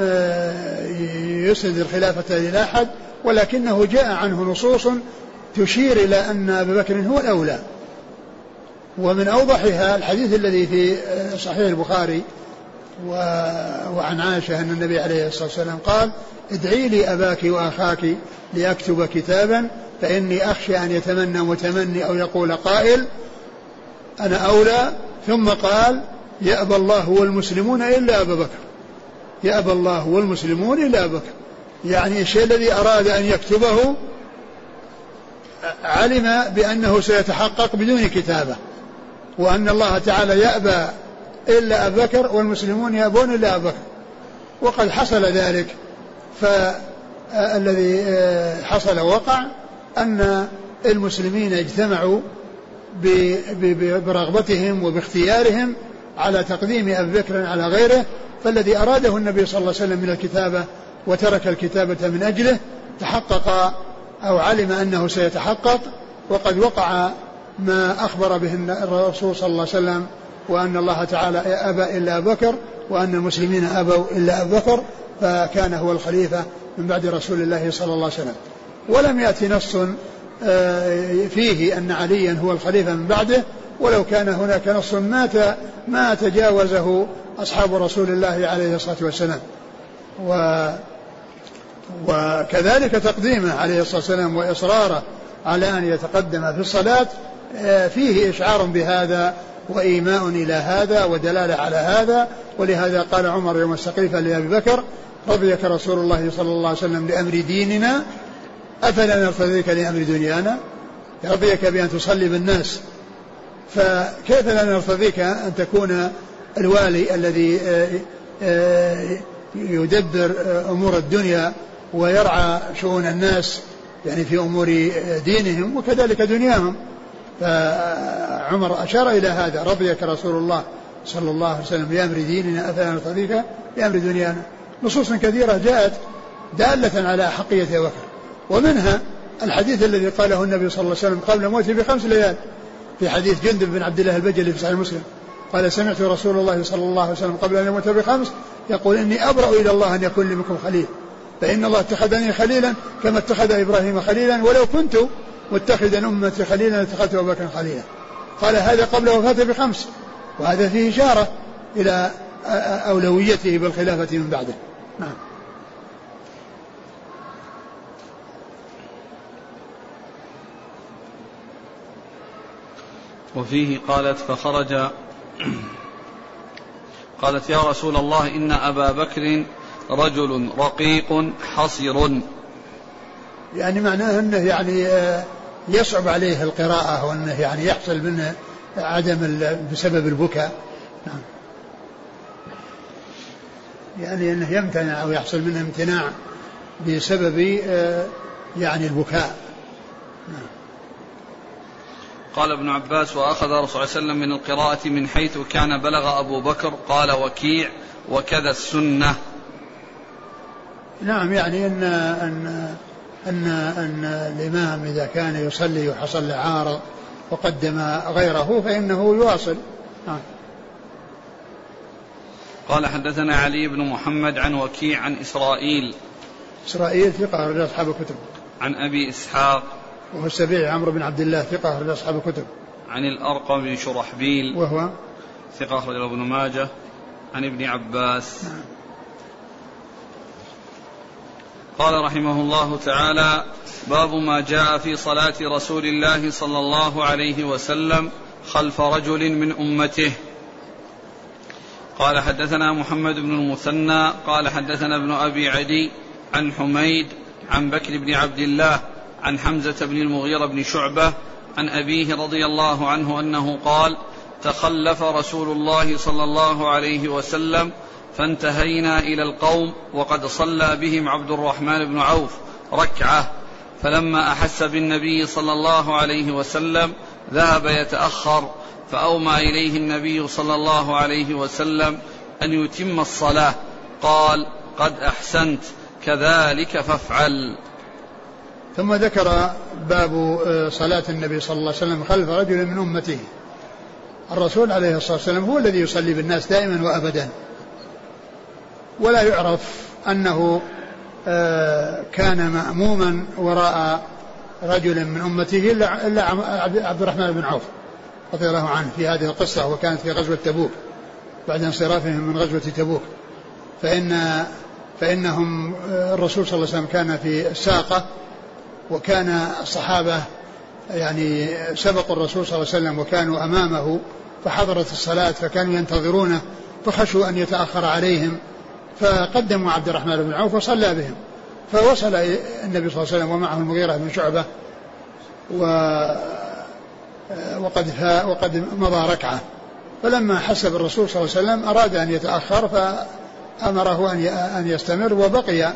يسند الخلافة إلى أحد ولكنه جاء عنه نصوص تشير إلى أن أبا بكر هو الأولى. ومن أوضحها الحديث الذي في صحيح البخاري وعن عائشة أن النبي عليه الصلاة والسلام قال ادعي لي أباك وأخاك لأكتب كتابا فإني أخشى أن يتمنى متمني أو يقول قائل أنا أولى. ثم قال يأبى الله والمسلمون إلا أبا بكر. يأبى الله والمسلمون إلا أبا بكر. يعني الشيء الذي أراد أن يكتبه علم بأنه سيتحقق بدون كتابة وأن الله تعالى يأبى إلا أبا بكر والمسلمون يأبون إلا أبا بكر. وقد حصل ذلك. فالذي آه، حصل وقع أن المسلمين اجتمعوا برغبتهم وباختيارهم على تقديم أبي بكر على غيره. فالذي أراده النبي صلى الله عليه وسلم من الكتابة وترك الكتابة من أجله تحقق أو علم أنه سيتحقق وقد وقع ما أخبر به الرسول صلى الله عليه وسلم وأن الله تعالى أبى إلا أبو بكر وأن المسلمين أبوا إلا أبو بكر فكان هو الخليفة من بعد رسول الله صلى الله عليه وسلم. ولم يأتي نص آه، فيه أن عليا هو الخليفة من بعده ولو كان هناك نص ما ما تجاوزه أصحاب رسول الله عليه الصلاة والسلام. و وكذلك تقديمه عليه الصلاة والسلام وإصراره على أن يتقدم في الصلاة آه، فيه إشعار بهذا وإيماء إلى هذا ودلالة على هذا. ولهذا قال عمر يوم السقيفة لأبي بكر رضيك رسول الله صلى الله عليه وسلم لأمر ديننا أفلا نرتضيك لأمر دنيانا؟ رضيك بأن تصلي بالناس. فكيف لا نرتضيك أن تكون الوالي الذي آه، آه، يدبر أمور الدنيا ويرعى شؤون الناس يعني في أمور دينهم وكذلك دنياهم؟ فعمر أشار إلى هذا. رضيك رسول الله صلى الله عليه وسلم بأمر ديننا أفلا نرتضيك بأمر دنيانا. نصوص كثيرة جاءت دالة على حقية بكر ومنها الحديث الذي قاله النبي صلى الله عليه وسلم قبل موته بخمس ليال في حديث جندب بن عبد الله البجلي في صحيح مسلم. قال سمعت رسول الله صلى الله عليه وسلم قبل أن يموت بخمس يقول إني أبرأ إلى الله أن يكون لي منكم خليل. فإن الله اتخذني خليلا كما اتخذ إبراهيم خليلا ولو كنت متخذا أمتي خليلا لاتخذت أبا بكر خليلا. قال هذا قبل وفاته بخمس. وهذا فيه إشارة إلى أولويته بالخلافة من بعده. نعم. وفيه قالت فخرج قالت يا رسول الله إن أبا بكر رجل رقيق حصر. يعني معناه أنه يعني آه، يصعب عليه القراءة وأنه يعني يحصل منه عدم بسبب البكاء. نعم. يعني أنه يمتنع أو يحصل منه امتناع بسبب آه، يعني البكاء. نعم. قال ابن عباس وأخذ الرسول صلى الله عليه وسلم من القراءة من حيث كان بلغ أبو بكر قال وكيع وكذا السنة. نعم يعني أن أن أن أن الإمام إذا كان يصلي وحصل له عارض وقدم غيره فإنه يواصل. نعم قال حدثنا علي بن محمد عن وكيع عن إسرائيل. إسرائيل ثقة رجال أصحاب الكتب. عن أبي إسحاق. وهو السبيعي عمرو بن عبد الله ثقة أخرج أصحاب الكتب. عن الأرقم بن شرحبيل. وهو ثقة أخرج ابن ماجه. عن ابن عباس. نعم. قال رحمه الله تعالى باب ما جاء في صلاة رسول الله صلى الله عليه وسلم خلف رجل من أمته. قال حدثنا محمد بن المثنى قال حدثنا ابن أبي عدي عن حميد عن بكر بن عبد الله عن حمزة بن المغيرة بن شعبة عن أبيه رضي الله عنه أنه قال تخلف رسول الله صلى الله عليه وسلم فانتهينا إلى القوم وقد صلى بهم عبد الرحمن بن عوف ركعة فلما أحس بالنبي صلى الله عليه وسلم ذهب يتأخر فأومى إليه النبي صلى الله عليه وسلم أن يتم الصلاة. قال قد أحسنت كذلك فافعل. ثم ذكر باب آه، صلاة النبي صلى الله عليه وسلم خلف رجل من أمته. الرسول عليه الصلاة والسلام هو الذي يصلي بالناس دائما وأبدا. ولا يعرف أنه آه، كان مأموما وراء رجل من أمته إلا إلا عبد الرحمن بن عوف رضي الله عنه في هذه القصة وكانت في غزوة تبوك بعد انصرافهم من غزوة تبوك. فإن فإنهم آه، الرسول صلى الله عليه وسلم كان في الساقة وكان الصحابة يعني سبقوا الرسول صلى الله عليه وسلم وكانوا أمامه فحضرت الصلاة فكانوا ينتظرونه فخشوا أن يتأخر عليهم فقدموا عبد الرحمن بن عوف وصلى بهم. فوصل النبي صلى الله عليه وسلم ومعه المغيرة بن شعبة و وقد وقد مضى ركعة. فلما حسب الرسول صلى الله عليه وسلم أراد أن يتأخر فأمره أن يستمر وبقي.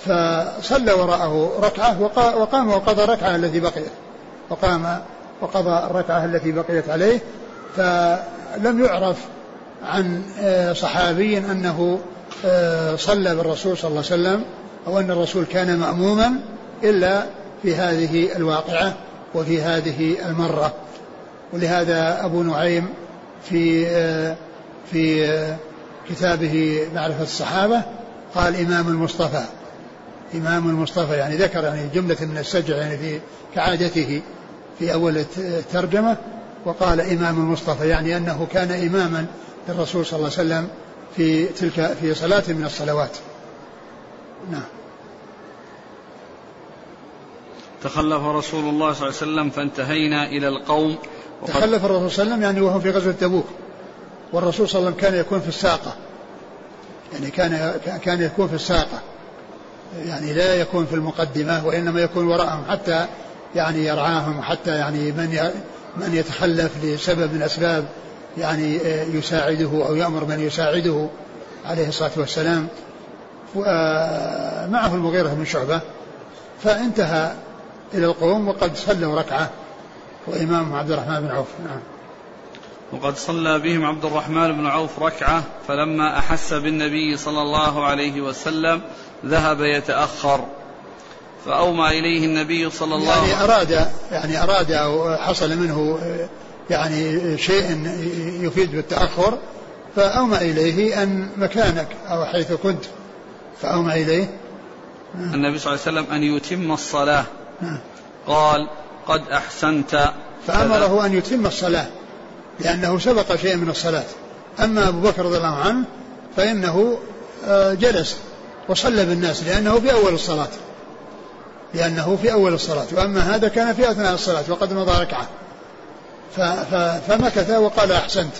فصلى وراءه ركعة وقام وقضى الركعة التي بقيت. وقام وقضى الركعة التي بقيت عليه. فلم يعرف عن آه، صحابي أنه آه، صلى بالرسول صلى الله عليه وسلم أو أن الرسول كان مأموما إلا في هذه الواقعة وفي هذه المرة. ولهذا أبو نعيم في آه، في كتابه معرفة الصحابة قال إمام المصطفى. إمام المصطفى يعني ذكر يعني جملة من السجع يعني في كعادته في أول الترجمة وقال إمام المصطفى يعني أنه كان إماما للرسول صلى الله عليه وسلم في تلك في صلاة من الصلوات. نعم. تخلف رسول الله صلى الله عليه وسلم فانتهينا إلى القوم. تخلف الرسول صلى الله عليه وسلم يعني وهو في غزوة تبوك. والرسول صلى الله عليه وسلم كان يكون في الساقة. يعني كان كان يكون في الساقة. يعني لا يكون في المقدمة وإنما يكون وراءهم حتى يعني يرعاهم وحتى يعني من من يتخلف لسبب من أسباب يعني يساعده أو يأمر من يساعده عليه الصلاة والسلام. معه المغيرة بن شعبة. فانتهى إلى القوم وقد صلوا ركعة. وإمامهم عبد الرحمن بن عوف نعم. وقد صلى بهم عبد الرحمن بن عوف ركعة فلما أحس بالنبي صلى الله عليه وسلم ذهب يتأخر. فأومى إليه النبي صلى الله عليه يعني أراد يعني أراد أو حصل منه يعني شيء يفيد بالتأخر فأومى إليه أن مكانك أو حيث كنت فأومى إليه. النبي صلى الله عليه وسلم أن يتم الصلاة. قال قد أحسنت. فأمره أن يتم الصلاة لأنه سبق شيء من الصلاة. أما أبو بكر رضي الله عنه فإنه آه، جلس وصلى بالناس لأنه في أول الصلاة. لأنه في أول الصلاة وأما هذا كان في أثناء الصلاة وقد مضى ركعة. فمكث وقال أحسنت.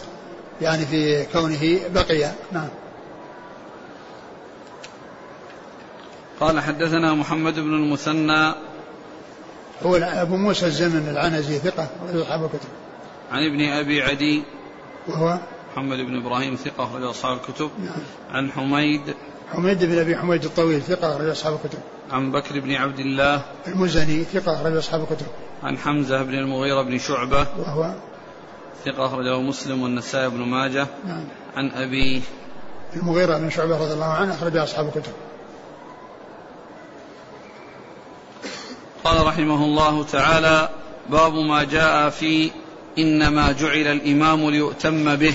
يعني في كونه بقي نعم. قال حدثنا محمد بن المثنى. هو أبو موسى الزمن العنزي ثقة أصحاب الكتب عن ابن أبي عدي. وهو؟ محمد بن إبراهيم ثقة أخرج أصحاب الكتب نعم. عن حميد. حميد بن أبي حميد الطويل ثقة أخرج أصحاب الكتب عن بكر بن عبد الله المزني ثقة أخرج أصحاب الكتب. عن حمزة بن المغيرة بن شعبة وهو ثقة أخرجه مسلم والنسائي بن ماجه. نعم. عن أبي المغيرة بن شعبة رضي الله عنه أخرج أصحاب الكتب. قال رحمه الله تعالى باب ما جاء في إنما جعل الإمام ليؤتم به.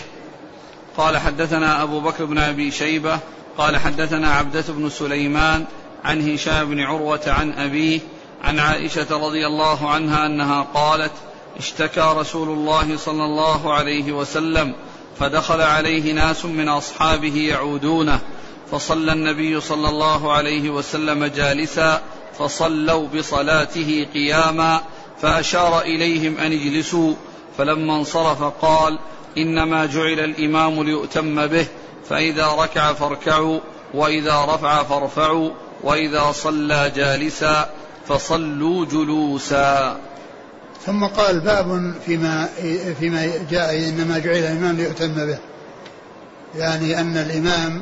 قال حدثنا أبو بكر بن أبي شيبة قال حدثنا عبدة بن سليمان عن هشام بن عروة عن أبيه عن عائشة رضي الله عنها أنها قالت اشتكى رسول الله صلى الله عليه وسلم فدخل عليه ناس من أصحابه يعودونه فصلى النبي صلى الله عليه وسلم جالسا فصلوا بصلاته قياما فأشار إليهم أن اجلسوا فلما انصرف قال إنما جعل الإمام ليؤتم به فإذا ركع فاركعوا وإذا رفع فارفعوا وإذا صلى جالسا فصلوا جلوسا. ثم قال باب فيما فيما جاء إنما جعل الإمام ليؤتم به. يعني أن الإمام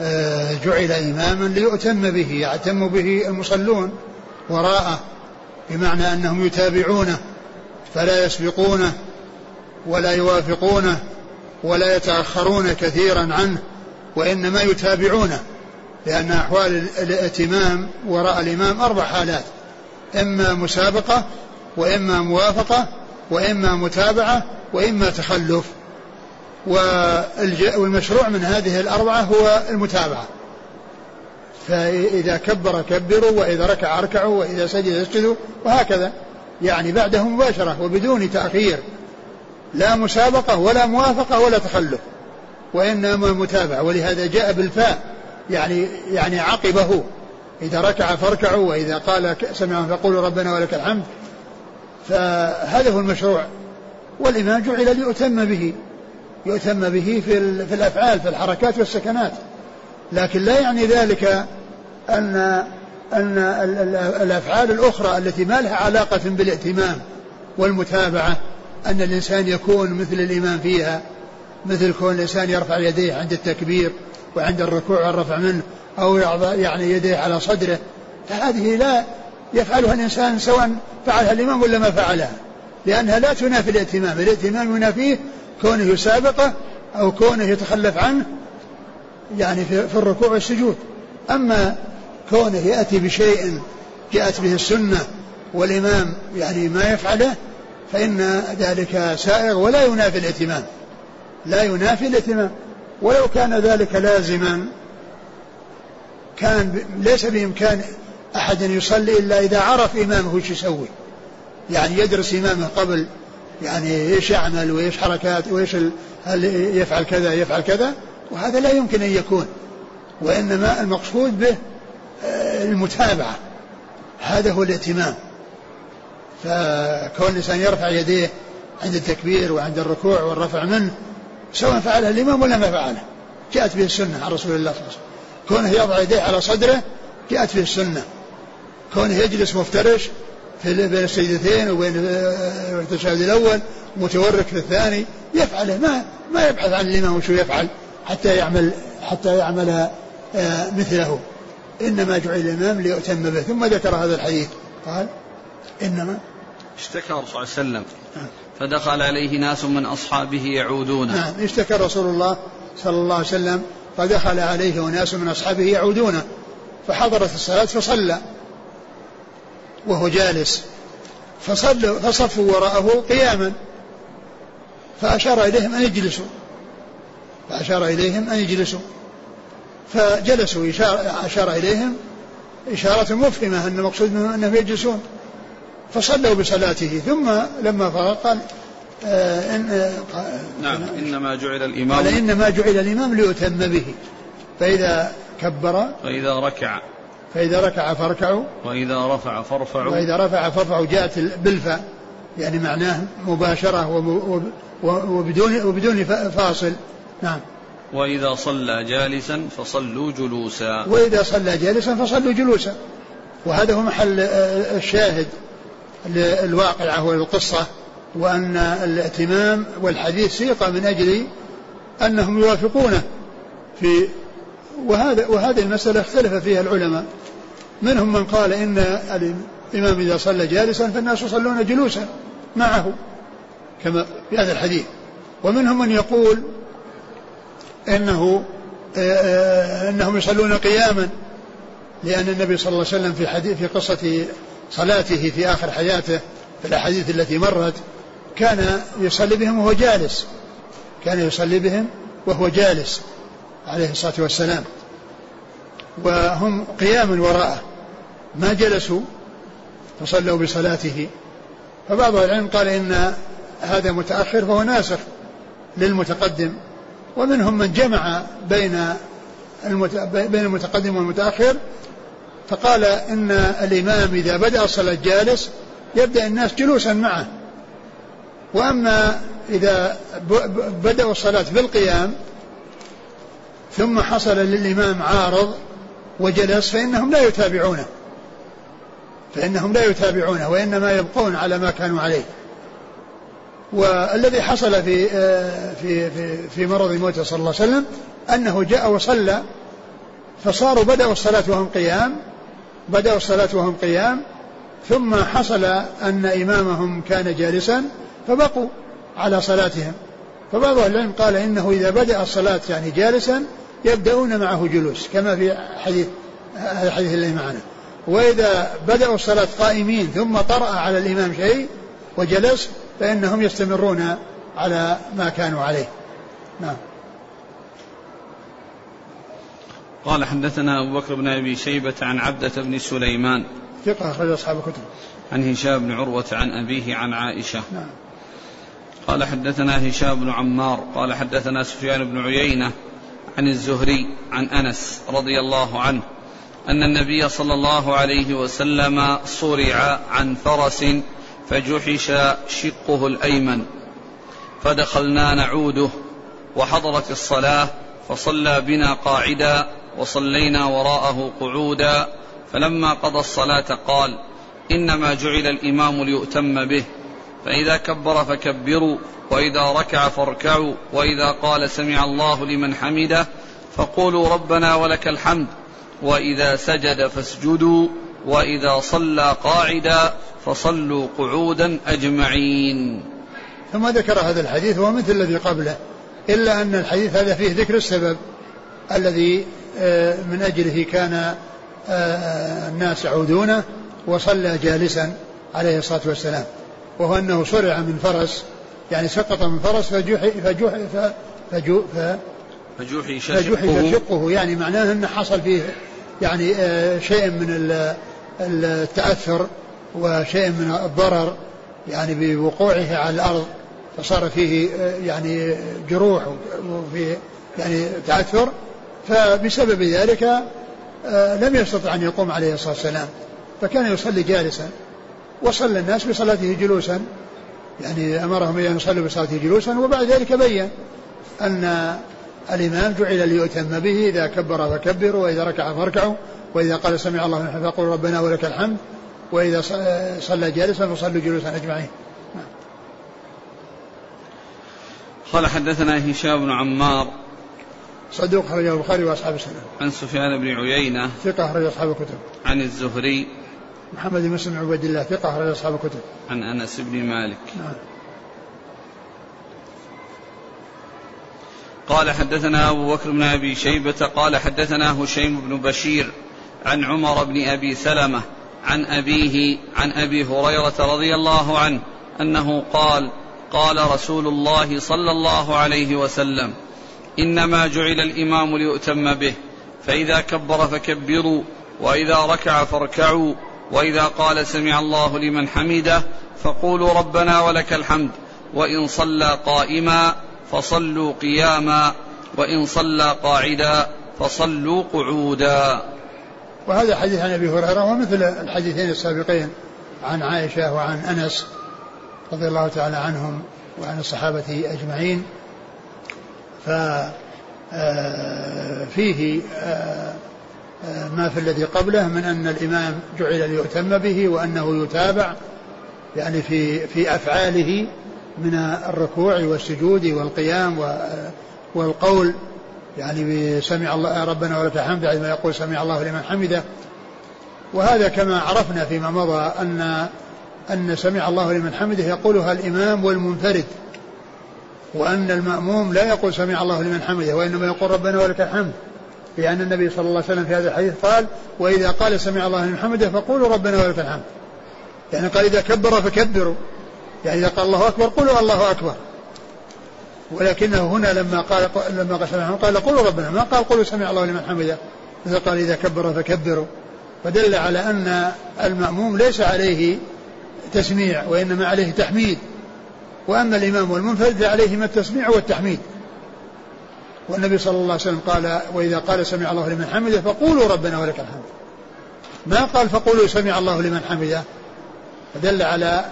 آه، جعل إماما ليؤتم به يعتم به المصلون وراءه بمعنى أنهم يتابعونه فلا يسبقونه ولا يوافقونه ولا يتأخرون كثيرا عنه وإنما يتابعونه. لأن أحوال الائتمام وراء الإمام أربع حالات. إما مسابقة وإما موافقة وإما متابعة وإما تخلف. والمشروع من هذه الأربعة هو المتابعة. فإذا كبر كبروا وإذا ركع أركعوا وإذا سجد اسجدوا وهكذا. يعني بعده مباشرة وبدون تأخير. لا مسابقة ولا موافقة ولا تخلف. وإنما متابعة. ولهذا جاء بالفاء. يعني يعني عقبه. إذا ركع فاركعوا وإذا قال سمع فقولوا ربنا ولك الحمد. فهذا هو المشروع. والإمام جعل ليؤتم به. يؤتم به في, في الأفعال في الحركات والسكنات. لكن لا يعني ذلك أن أن الأفعال الأخرى التي ما لها علاقة بالائتمام والمتابعة أن الإنسان يكون مثل الإمام فيها مثل كون الإنسان يرفع يديه عند التكبير. وعند الركوع والرفع منه أو يضع يعني يديه على صدره فهذه لا يفعلها الإنسان سواء فعلها الإمام ولا ما فعلها لأنها لا تنافي الائتمام الائتمام ينافيه كونه يسابقه أو كونه يتخلف عنه يعني في, الركوع والسجود. أما كونه يأتي بشيء جاءت به السنة والإمام يعني ما يفعله فإن ذلك سائغ ولا ينافي الائتمام لا ينافي الائتمام ولو كان ذلك لازما كان ليس بإمكان أحد أن يصلي إلا إذا عرف إمامه إيش يسوي. يعني يدرس إمامه قبل يعني إيش يعمل وإيش حركات وإيش هل يفعل كذا يفعل كذا وهذا لا يمكن أن يكون. وإنما المقصود به آه، المتابعة. هذا هو الاهتمام. فكون الإنسان يرفع يديه عند التكبير وعند الركوع والرفع منه سواء فعلها الإمام ولا ما فعله جاءت به السنة عن رسول الله صلى الله عليه وسلم. كونه يضع يديه على صدره جاءت به السنة. كونه يجلس مفترش في بين السجدتين وبين آه، التشهد الأول متورك في الثاني يفعله. ما ما يبحث عن الإمام وشو يفعل حتى يعمل حتى يعمل آه، مثله. إنما جعل الإمام ليؤتم به. ثم ذكر هذا الحديث. قال إنما اشتكى الرسول صلى الله عليه وسلم. فدخل عليه ناس من أصحابه يعودون نعم اشتكى رسول الله صلى الله عليه وسلم فدخل عليه وناس من أصحابه يعودون فحضرت الصلاة فصلى وهو جالس فصلوا فصفوا وراءه قياما فأشار إليهم أن يجلسوا فأشار إليهم أن يجلسوا فجلسوا أشار إليهم إشارة مفهمة أن المقصود منهم أنهم يجلسون. فصلوا بصلاته ثم لما فرغ قال آه إن آه نعم إنما جعل الإمام قال إنما جعل الإمام ليؤتم به. فإذا كبر فإذا ركع. فإذا ركع فاركعوا وإذا رفع فارفعوا. وإذا رفع فارفعوا جاءت بالفاء. يعني معناه مباشرة وبدون وبدون فاصل. نعم. وإذا صلى جالسا فصلوا جلوسا. وإذا صلى جالسا فصلوا جلوسا. وهذا هو محل آه، الشاهد. للواقعة والقصة وأن الائتمام والحديث سيق من أجل أنهم يوافقونه في وهذا وهذه المسألة اختلف فيها العلماء. منهم من قال إن الإمام إذا صلى جالسا فالناس يصلون جلوسا معه كما في هذا الحديث. ومنهم من يقول إنه إنهم يصلون قياما لأن النبي صلى الله عليه وسلم في حديث في قصة صلاته في آخر حياته في الأحاديث التي مرت كان يصلي بهم وهو جالس. كان يصلي بهم وهو جالس عليه الصلاة والسلام. وهم قيام وراءه. ما جلسوا فصلوا بصلاته. فبعض العلم قال إن هذا متأخر فهو ناسخ للمتقدم. ومنهم من جمع بين بين المتقدم والمتأخر فقال إن الإمام إذا بدأ الصلاة جالس يبدأ الناس جلوسا معه. وأما إذا بدأوا الصلاة بالقيام ثم حصل للإمام عارض وجلس فإنهم لا يتابعونه. فإنهم لا يتابعونه وإنما يبقون على ما كانوا عليه. والذي حصل في في في, في مرض موته صلى الله عليه وسلم أنه جاء وصلى فصاروا بدأوا الصلاة وهم قيام بدأوا الصلاة وهم قيام ثم حصل أن إمامهم كان جالسا فبقوا على صلاتهم. فبعض أهل العلم قال إنه إذا بدأ الصلاة يعني جالسا يبدأون معه جلوس كما في حديث هذا الحديث الذي معنا. وإذا بدأوا الصلاة قائمين ثم طرأ على الإمام شيء وجلس فإنهم يستمرون على ما كانوا عليه. نعم. قال حدثنا أبو بكر بن أبي شيبة عن عبدة بن سليمان ثقة أخرج أصحاب الكتب. عن هشام بن عروة عن أبيه عن عائشة. نعم. قال حدثنا هشام بن عمار قال حدثنا سفيان بن عيينة عن الزهري عن أنس رضي الله عنه أن النبي صلى الله عليه وسلم صرع عن فرس فجحش شقه الأيمن. فدخلنا نعوده وحضرت الصلاة فصلى بنا قاعدا وصلينا وراءه قعودا فلما قضى الصلاة قال إنما جعل الإمام ليؤتم به فإذا كبر فكبروا وإذا ركع فاركعوا وإذا قال سمع الله لمن حمده فقولوا ربنا ولك الحمد وإذا سجد فاسجدوا وإذا صلى قاعدا فصلوا قعودا أجمعين. ثم ذكر هذا الحديث هو مثل الذي قبله إلا أن الحديث هذا فيه ذكر السبب الذي من أجله كان آه، آه، الناس يعودونه وصلى جالسا عليه الصلاة والسلام. وهو أنه صرع من فرس يعني سقط من فرس فجوحي فجوحي فجو فجوحي فجوحي شقه. يعني معناه أنه حصل فيه يعني شيء من التأثر وشيء من الضرر يعني بوقوعه على الأرض فصار فيه يعني جروح وفي يعني تأثر. فبسبب ذلك آه، لم يستطع أن يقوم عليه الصلاة والسلام فكان يصلي جالسا وصلى الناس بصلاته جلوسا يعني أمرهم أن يصلوا بصلاته جلوسا وبعد ذلك بين أن الإمام جعل ليؤتم به إذا كبر فكبروا وإذا ركع فاركعوا وإذا قال سمع الله لمن فقولوا ربنا ولك الحمد وإذا صلى جالسا فصلوا جلوسا أجمعين. قال حدثنا هشام بن عمار صدوق أخرجه البخاري وأصحاب السنة. عن سفيان بن عيينة ثقة أخرج أصحاب الكتب. عن الزهري محمد بن مسلم عبيد الله ثقة أخرج أصحاب الكتب. عن أنس بن مالك. نعم. قال حدثنا أبو بكر بن أبي شيبة قال حدثنا هشيم بن بشير عن عمر بن أبي سلمة عن أبيه عن أبي هريرة رضي الله عنه أنه قال قال رسول الله صلى الله عليه وسلم إنما جعل الإمام ليؤتم به فإذا كبر فكبروا وإذا ركع فاركعوا وإذا قال سمع الله لمن حمده فقولوا ربنا ولك الحمد وإن صلى قائما فصلوا قياما وإن صلى قاعدا فصلوا قعودا. وهذا حديث عن أبي هريرة ومثل الحديثين السابقين عن عائشة وعن أنس رضي الله تعالى عنهم وعن الصحابة أجمعين. ففيه آه، آه، ما في الذي قبله من أن الإمام جعل ليؤتم به وأنه يتابع يعني في في أفعاله من الركوع والسجود والقيام والقول يعني سمع الله ربنا ولك الحمد عندما يقول سمع الله لمن حمده. وهذا كما عرفنا فيما مضى أن أن سمع الله لمن حمده يقولها الإمام والمنفرد وأن المأموم لا يقول سمع الله لمن حمده وإنما يقول ربنا ولك الحمد لأن النبي صلى الله عليه وسلم في هذا الحديث قال وإذا قال سمع الله لمن حمده فقولوا ربنا ولك الحمد. يعني قال إذا كبر فكبروا. يعني إذا قال الله أكبر قولوا الله أكبر. ولكنه هنا لما قال لما قال سمع قال قولوا ربنا ما قال قولوا سمع الله لمن حمده. مثل قال إذا كبر فكبروا. فدل على أن المأموم ليس عليه تسميع وإنما عليه تحميد. وأما الإمام والمنفرد عليهما التسميع والتحميد. والنبي صلى الله عليه وسلم قال وإذا قال سمع الله لمن حمده فقولوا ربنا ولك الحمد. ما قال فقولوا سمع الله لمن حمده؟ فدل على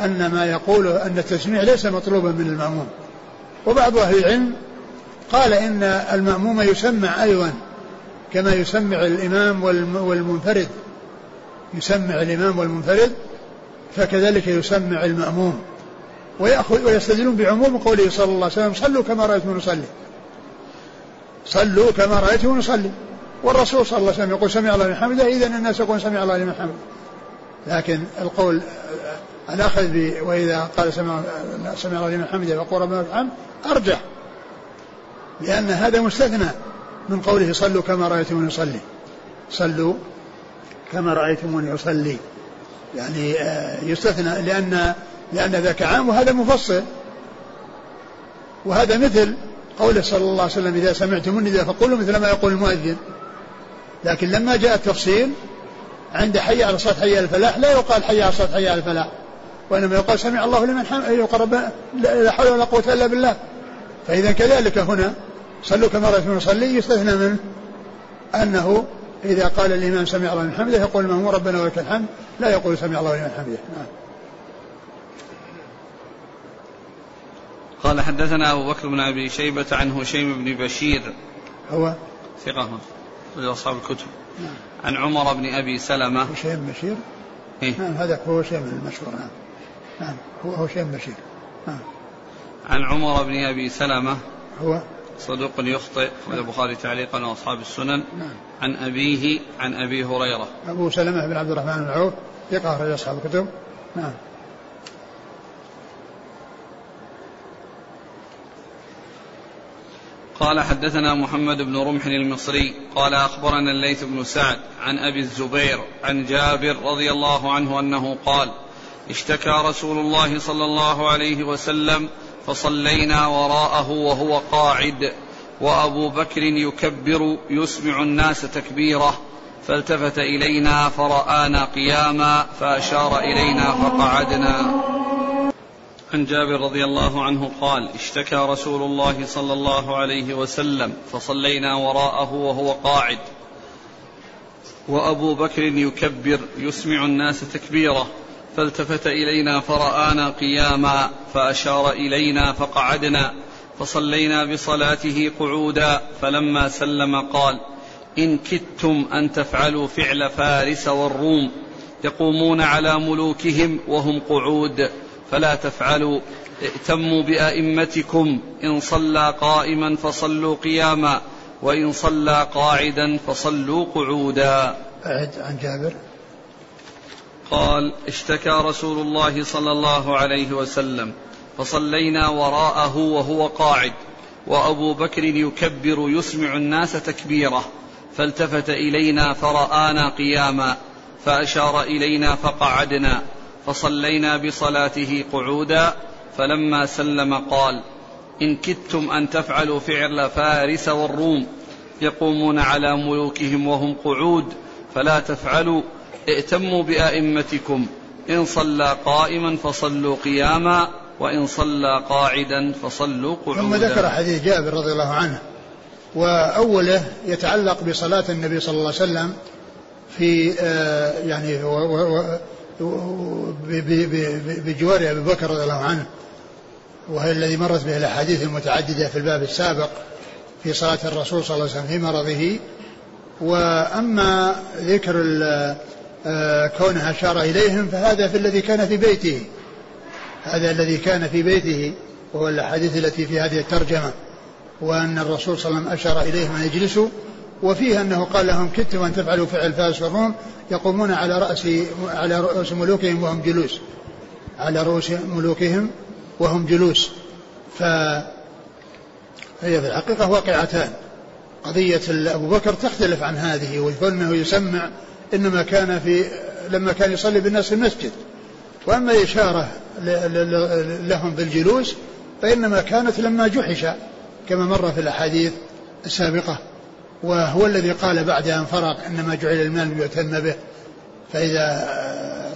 أن ما يقوله أن التسميع ليس مطلوبا من المأموم. وبعض أهل العلم قال إن المأموم يسمع أيضا كما يسمع الإمام والمنفرد. يسمع الإمام والمنفرد فكذلك يسمع المأموم. ويأخذ ويستدلون بعموم قوله صلى الله عليه وسلم صلوا كما رأيتم نصلي. صلوا كما رأيتم نصلي. والرسول صلى الله عليه وسلم يقول سمع الله لمن حمده. إذا الناس يقول سمع الله لمن حمده. لكن القول الأخذ ب وإذا قال سمع سمع الله لمن حمده يقول ربنا الحمد أرجح لأن هذا مستثنى من قوله صلوا كما رأيتموني يصلي صلوا كما رأيتموني يصلي يعني آه، يستثنى لأن لأن ذاك عام وهذا مفصل. وهذا مثل قوله صلى الله عليه وسلم إذا سمعتم النداء فقولوا مثل ما يقول المؤذن. لكن لما جاء التفصيل عند حي على الصلاة حي على الفلاح لا يقال حي على الصلاة حي على الفلاح وإنما يقال سمع الله لمن حمد يقرب لا حول ولا قوة إلا بالله. فإذا كذلك هنا صلوا كما رأيتم نصلي يستثنى منه أنه إذا قال الإمام سمع الله لمن حمده يقول المأموم ربنا ولك الحمد لا يقول سمع الله لمن حمده نعم. قال حدثنا أبو بكر بن أبي شيبة عن هشيم بن بشير. هو ثقة. أصحاب الكتب. نعم. عن عمر بن أبي سلمة. هشيم بشير؟ إيه؟ نعم هذا هو هشيم المشهور نعم. نعم هو هشيم بشير نعم. عن عمر بن أبي سلمة. هو؟ صدوق يخطئ أخرج البخاري تعليقا وأصحاب السنن. نعم. عن أبيه عن أبي هريرة. أبو سلمة بن عبد الرحمن بن عوف ثقة أخرج أصحاب الكتب. نعم. قال حدثنا محمد بن رمح المصري قال أخبرنا الليث بن سعد عن أبي الزبير عن جابر رضي الله عنه أنه قال اشتكى رسول الله صلى الله عليه وسلم فصلينا وراءه وهو قاعد وأبو بكر يكبر يسمع الناس تكبيره فالتفت إلينا فرآنا قياما فأشار إلينا فقعدنا. عن جابر رضي الله عنه قال اشتكى رسول الله صلى الله عليه وسلم فصلينا وراءه وهو قاعد. وأبو بكر يكبر يسمع الناس تكبيره فالتفت إلينا فرآنا قياما فأشار إلينا فقعدنا فصلينا بصلاته قعودا فلما سلم قال إن كدتم أن تفعلوا فعل فارس والروم يقومون على ملوكهم وهم قعود. فلا تفعلوا. ائتموا بأئمتكم. إن صلى قائما فصلوا قياما. وإن صلى قاعدا فصلوا قعودا. أعد عن جابر. قال اشتكى رسول الله صلى الله عليه وسلم. فصلينا وراءه وهو قاعد. وأبو بكر يكبر يسمع الناس تكبيره. فالتفت إلينا فرآنا قياما. فأشار إلينا فقعدنا. فصلينا بصلاته قعودا فلما سلم قال إن كدتم أن تفعلوا فعل فارس والروم يقومون على ملوكهم وهم قعود فلا تفعلوا ائتموا بأئمتكم إن صلى قائما فصلوا قياما وإن صلى قاعدا فصلوا قعودا. ثم ذكر حديث جابر رضي الله عنه وأوله يتعلق بصلاة النبي صلى الله عليه وسلم في آه، يعني بجوار أبي بكر رضي الله عنه وهي الذي مرت به الأحاديث المتعددة في الباب السابق في صلاة الرسول صلى الله عليه وسلم في مرضه. وأما ذكر آه، كونه أشار إليهم فهذا في الذي كان في بيته. هذا الذي كان في بيته وهو الأحاديث التي في هذه الترجمة. وأن الرسول صلى الله عليه وسلم أشار إليهم أن يجلسوا. وفيه أنه قال لهم كدتم أن تفعلوا فعل والروم يقومون على رأس على رؤوس ملوكهم وهم جلوس. على رؤوس ملوكهم وهم جلوس. ف هي في الحقيقة واقعتان. قضية أبو بكر تختلف عن هذه وكونه يسمع إنما كان في لما كان يصلي بالناس في المسجد. وأما الإشارة لهم بالجلوس فإنما كانت لما جحش كما مر في الأحاديث السابقة. وهو الذي قال بعد أن فرغ إنما جعل المال ليؤتم به. فإذا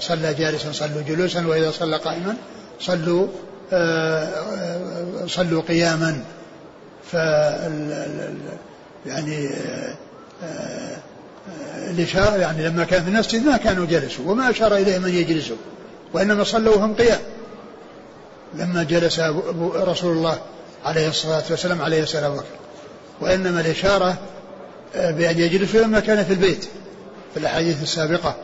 صلى جالسا صلوا جلوسا وإذا صلى قائما صلوا صلوا قياما. ف يعني الإشارة يعني لما كان في المسجد ما كانوا جلسوا وما أشار إليهم أن يجلسوا وإنما صلوا وهم قيام. لما جلس رسول الله عليه الصلاة والسلام عليه السلام. بكر وإنما الإشارة آه، بأن يجلسوا لما كان في البيت في الأحاديث السابقة.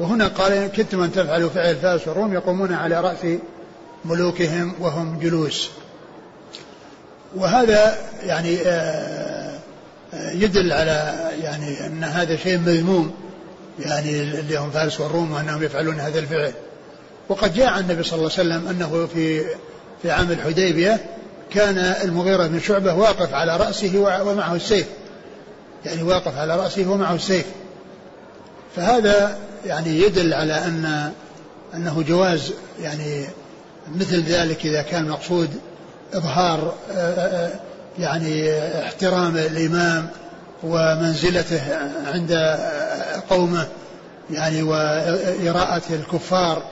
وهنا قال كنتم أن تفعلوا فعل فارس والروم يقومون على رأس ملوكهم وهم جلوس. وهذا يعني آه، آه، يدل على يعني أن هذا شيء مذموم يعني اللي هم فارس والروم وأنهم يفعلون هذا الفعل. وقد جاء عن النبي صلى الله عليه وسلم أنه في في عام الحديبية كان المغيرة بن شعبة واقف على رأسه ومعه السيف. يعني واقف على رأسه ومعه السيف. فهذا يعني يدل على أن أنه جواز يعني مثل ذلك إذا كان مقصود إظهار يعني احترام الإمام ومنزلته عند قومه يعني وإراءة الكفار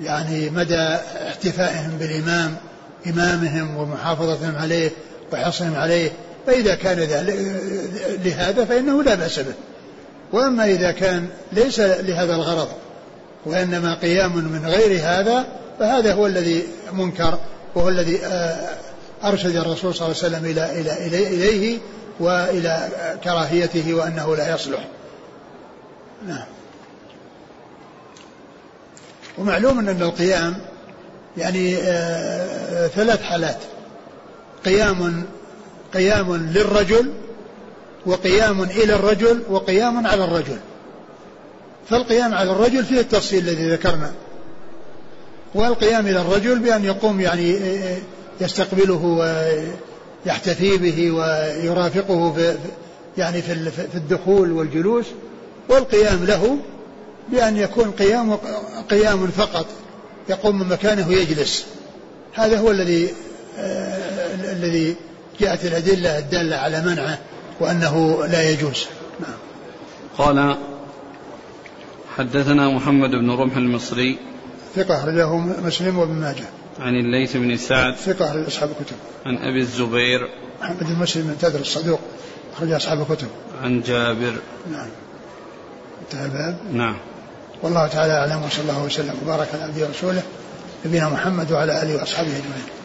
يعني مدى احتفائهم بالإمام إمامهم ومحافظتهم عليه وحرصهم عليه. فإذا كان لهذا فإنه لا بأس به. وأما إذا كان ليس لهذا الغرض وإنما قيام من غير هذا فهذا هو الذي منكر وهو الذي آه، أرشد الرسول صلى الله عليه وسلم إلى إلى إليه وإلى كراهيته وأنه لا يصلح. نعم. ومعلوم أن القيام يعني آه، ثلاث حالات. قيام قيام للرجل وقيام إلى الرجل وقيام على الرجل. فالقيام على الرجل فيه التفصيل الذي ذكرنا. والقيام إلى الرجل بأن يقوم يعني آه، يستقبله ويحتفي به ويرافقه في يعني في الدخول والجلوس. والقيام له بأن يكون قيام قيام فقط يقوم من مكانه يجلس هذا هو الذي آه الذي جاءت الأدلة الدالة على منعه وأنه لا يجوز. نعم. قال حدثنا محمد بن رمح المصري. ثقة أخرجه مسلم وابن ماجه. عن الليث بن سعد. ثقة أصحاب الكتب. عن أبي الزبير. محمد بن مسلم بن تدر الصدوق. أخرج أصحاب الكتب. عن جابر. نعم. انتهى الباب. نعم. والله تعالى أعلم وصلى الله وسلم وبارك على عبده ورسوله نبينا محمد وعلى آله وأصحابه أجمعين.